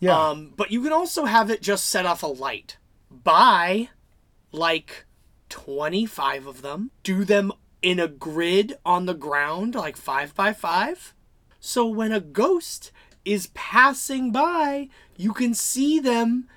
Yeah. Um, but you can also have it just set off a light. Buy like 25 of them, do them in a grid on the ground, like five by five. So when a ghost is passing by, you can see them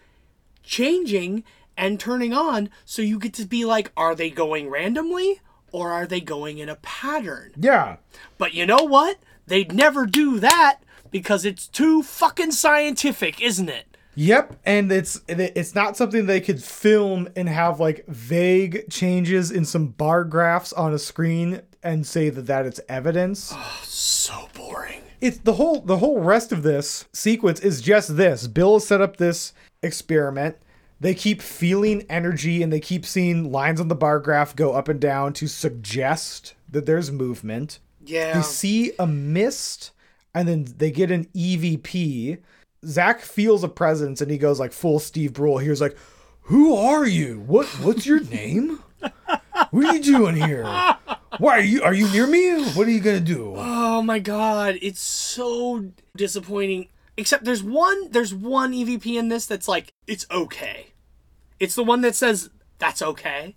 changing and turning on. So you get to be like, are they going randomly or are they going in a pattern? Yeah. But you know what? They'd never do that because it's too fucking scientific, isn't it? Yep, and it's it's not something they could film and have like vague changes in some bar graphs on a screen and say that that it's evidence. Oh, so boring. It's the whole the whole rest of this sequence is just this. Bill set up this experiment. They keep feeling energy and they keep seeing lines on the bar graph go up and down to suggest that there's movement. Yeah. They see a mist and then they get an EVP Zak feels a presence and he goes like full Steve Brule. He was like, "Who are you? What what's your name? What are you doing here? Why are you are you near me? What are you gonna do?" Oh my god, it's so disappointing. Except there's one there's one EVP in this that's like it's okay. It's the one that says that's okay.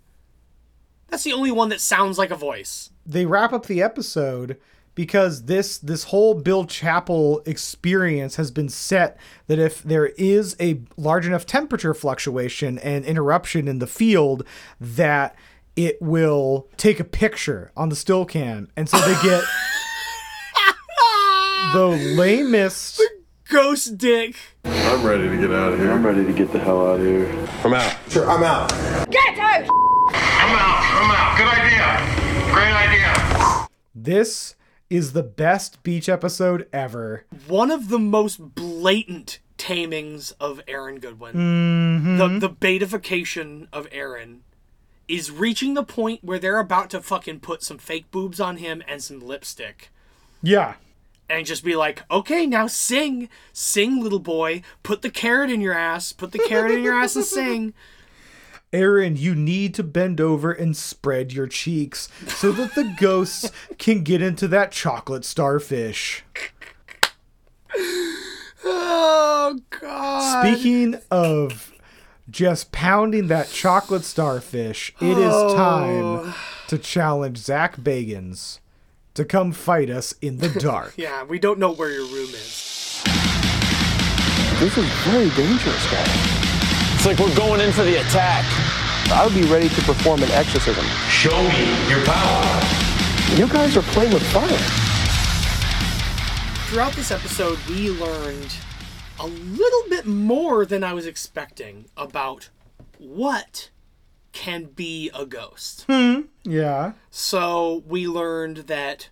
That's the only one that sounds like a voice. They wrap up the episode because this this whole Bill Chappell experience has been set that if there is a large enough temperature fluctuation and interruption in the field that it will take a picture on the still cam and so they get the lamest ghost dick I'm ready to get out of here. I'm ready to get the hell out of here. I'm out. Sure, I'm out. Get out! I'm out. I'm out. Good idea. Great idea. this is the best beach episode ever one of the most blatant tamings of Aaron Goodwin. Mhm. The the betification of Aaron is reaching the point where they're about to fucking put some fake boobs on him and some lipstick. yeah And just be like, okay, now sing. Sing, little boy. Put the carrot in your ass. Put the carrot in your ass and sing. Aaron, you need to bend over and spread your cheeks so that the ghosts can get into that chocolate starfish. Oh, God. Speaking of just pounding that chocolate starfish, it is Oh. time to challenge Zak Bagans to come fight us in the dark. Yeah, we don't know where your room is. This is very dangerous, guys. It's like we're going in for the attack. I would be ready to perform an exorcism. Show me your power. You guys are playing with fire. Throughout this episode, we learned a little bit more than I was expecting about what can be a ghost. Hmm. Yeah. So we learned that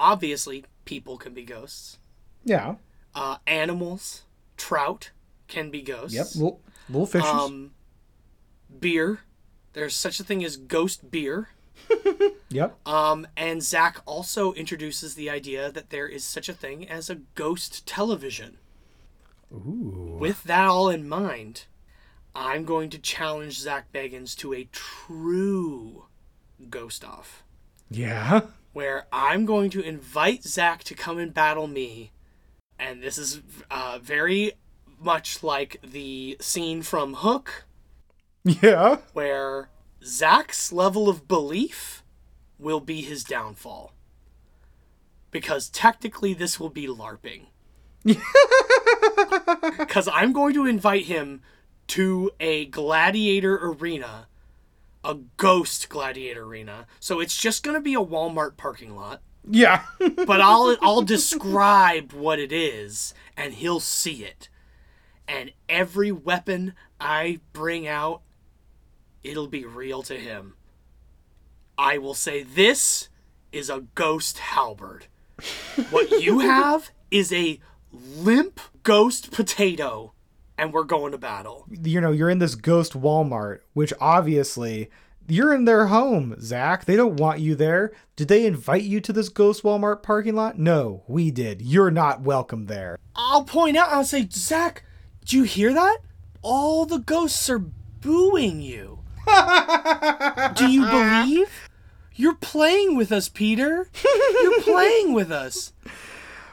obviously people can be ghosts. Yeah. Uh, animals, trout can be Yep. ghosts. Little, little fishes. Um, beer. There's such a thing as ghost beer. yep. Um, and Zach also introduces the idea that there is such a thing as a ghost television. Ooh. With that all in mind, I'm going to challenge Zak Bagans to a true ghost off. Yeah. Where I'm going to invite Zak to come and battle me. And this is uh, very much like the scene from Hook, Yeah. where Zak's level of belief will be his downfall. Because technically, this will be LARPing. Because I'm going to invite him to a gladiator arena, a ghost gladiator arena. So it's just going to be a Walmart parking lot. Yeah. but I'll I'll describe what it is and he'll see it. And every weapon I bring out it'll be real to him. I will say this is a ghost halberd. What you have is a limp ghost potato and we're going to battle. you know, you're in this ghost Walmart, which obviously you're in their home, Zak. They don't want you there. Did they invite you to this ghost Walmart parking lot? No, we did. You're not welcome there. I'll point out, I'll say, Zak, do you hear that? All the ghosts are booing you. do you believe? You're playing with us, Peter. You're playing with us.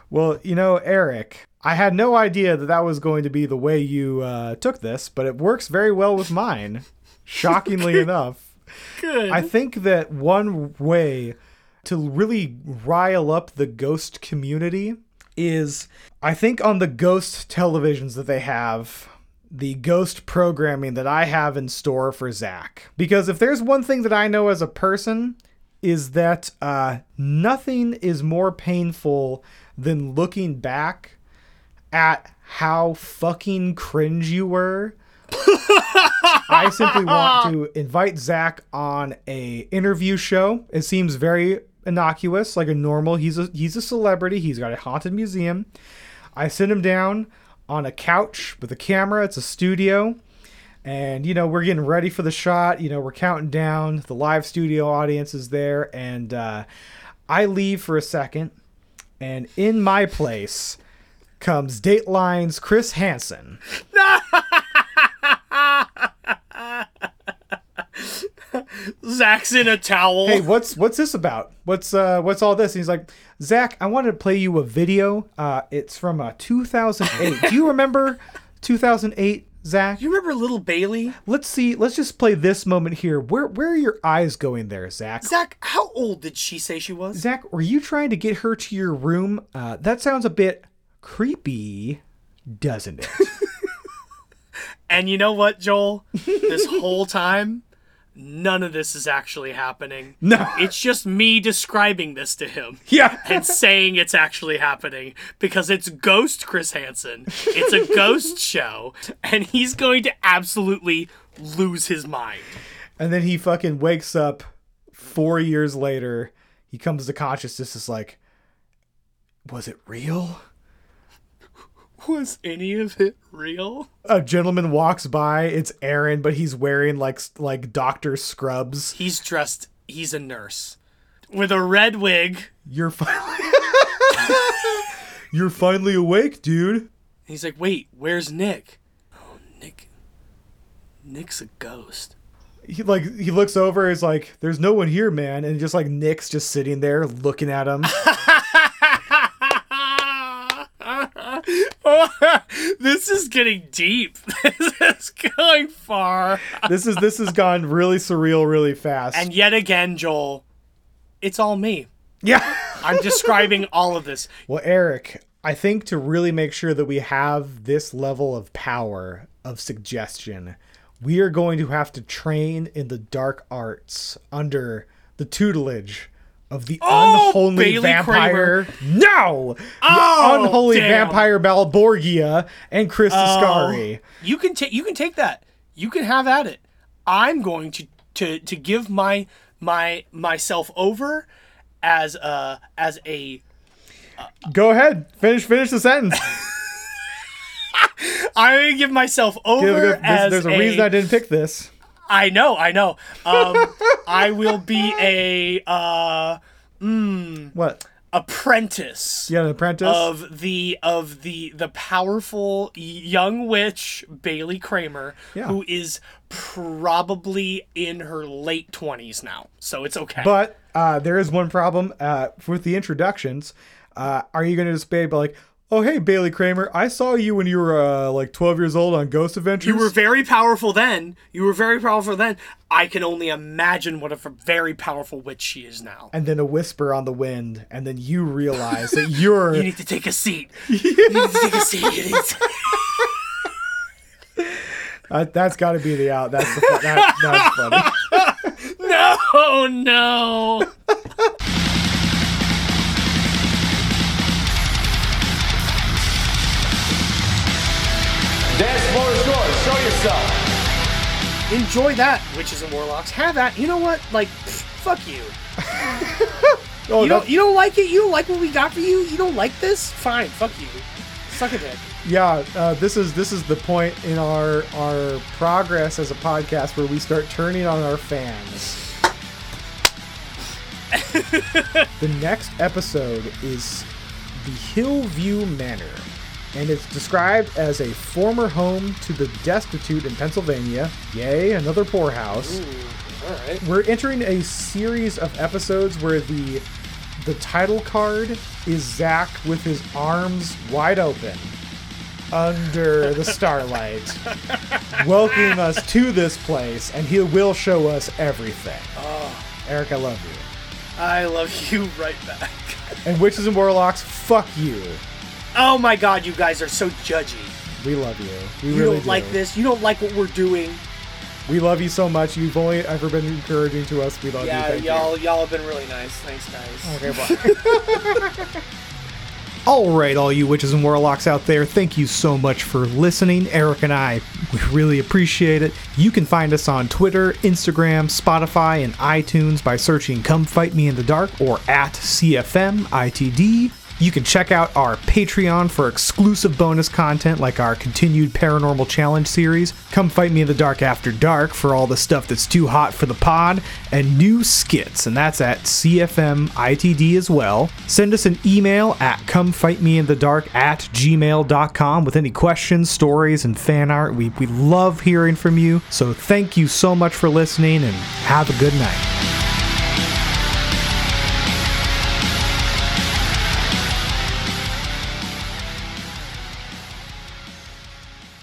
Well, you know, Eric, I had no idea that that was going to be the way you uh, took this, but it works very well with mine. Shockingly enough. Good. I think that one way to really rile up the ghost community is I think on the ghost televisions that they have, the ghost programming that I have in store for Zach. Because if there's one thing that I know as a person, is that uh, nothing is more painful than looking back at how fucking cringe you were I simply want to invite Zak on a interview show. It seems very innocuous, like a normal. He's a he's a celebrity. He's got a haunted museum. I sit him down on a couch with a camera. It's a studio. And you know, we're getting ready for the shot. You know, we're counting down. The live studio audience is there and uh I leave for a second and in my place comes Dateline's Chris Hansen. Zak's in a towel. Hey, what's what's this about? What's uh what's all this? And he's like, Zak, I wanted to play you a video. Uh, it's from uh 2008. Do you remember 2008, Zak? You remember Little Bailey? Let's see. Let's just play this moment here. Where where are your eyes going there, Zak? Zak, how old did she say she was? Zak, were you trying to get her to your room? Uh, that sounds a bit creepy, doesn't it? And you know what, Joel? This whole time, none of this is actually happening. No. It's just me describing this to him. Yeah. And saying it's actually happening because it's Ghost Chris Hansen. It's a ghost show. And he's going to absolutely lose his mind. and then he fucking wakes up four years later. He comes to consciousness. Is like, was it real? Was any of it real? A gentleman walks by. It's Aaron, but he's wearing like like doctor scrubs. He's dressed, he's a nurse with a red wig. You're finally, you're finally awake, dude. He's like, wait, where's Nick? Oh, Nick. Nick's a ghost. He like he looks over. He's like, "There's no one here, man," and just like Nick's just sitting there looking at him. this is getting deep. This is going far. this is this has gone really surreal, really fast. And yet again, Joel, it's all me. Yeah. I'm describing all of this. Well, Eric, I think to really make sure that we have this level of power of suggestion, we are going to have to train in the dark arts under the tutelage of the Oh, unholy Bailey vampire. No! The Oh, unholy damn. vampire Balborgia and Chris oh, Ascari. You can take you can take that. You can have at it. I'm going to to to give my my myself over as a as a uh, Go ahead. Finish finish the sentence. I'm gonna give myself over Give- give- there's, as there's a reason I didn't pick this. I know, I know. Um, I will be a uh, mm, What? apprentice. Yeah, an apprentice? of the of the the powerful young witch Bailey Kramer, Yeah. who is probably in her late twenties now. So it's okay. But uh, there is one problem uh, with the introductions. Uh, are you going to just be like, oh, hey, Bailey Kramer, I saw you when you were uh, like 12 years old on Ghost Adventures? you were very powerful then. You were very powerful then. I can only imagine what a very powerful witch she is now. and then a whisper on the wind, and then you realize that you're. You need to take a seat. You need to take a seat. You need to- Uh, that's got to be the out. That's the fu- that, that's funny. no, no. Yours. Enjoy that, witches and warlocks. Have that. You know what? Like, pff, fuck you. Oh, you don't. You don't like it. You don't like what we got for you. You don't like this. Fine. Fuck you. Suck a dick. yeah, uh, this is this is the point in our our progress as a podcast where we start turning on our fans. the next episode is the Hillview Manor, and it's described as a former home to the destitute in Pennsylvania. Yay, another poorhouse. All right. We're entering a series of episodes where the the title card is Zak with his arms wide open under the starlight, welcoming us to this place, and he will show us everything. Oh, Eric, I love you. I love you right back. And witches and warlocks, fuck you. Oh my god, you guys are so judgy. We love you. We You really don't do. like this. You don't like what we're doing. We love you so much. You've only ever been encouraging to us. We love yeah, you. Thank y'all y'all have been really nice. Thanks, guys. Okay, bye. All right, all you witches and warlocks out there, thank you so much for listening. Eric and I, we really appreciate it. You can find us on Twitter, Instagram, Spotify, and iTunes by searching Come Fight Me in the Dark or at CFMITD. You can check out our Patreon for exclusive bonus content like our continued Paranormal Challenge series. Come Fight Me in the Dark After Dark for all the stuff that's too hot for the pod, and new skits, and that's at CFMITD as well. Send us an email at comefightmeinthedark at gmail.com with any questions, stories, and fan art. We, we love hearing from you. So thank you so much for listening and have a good night.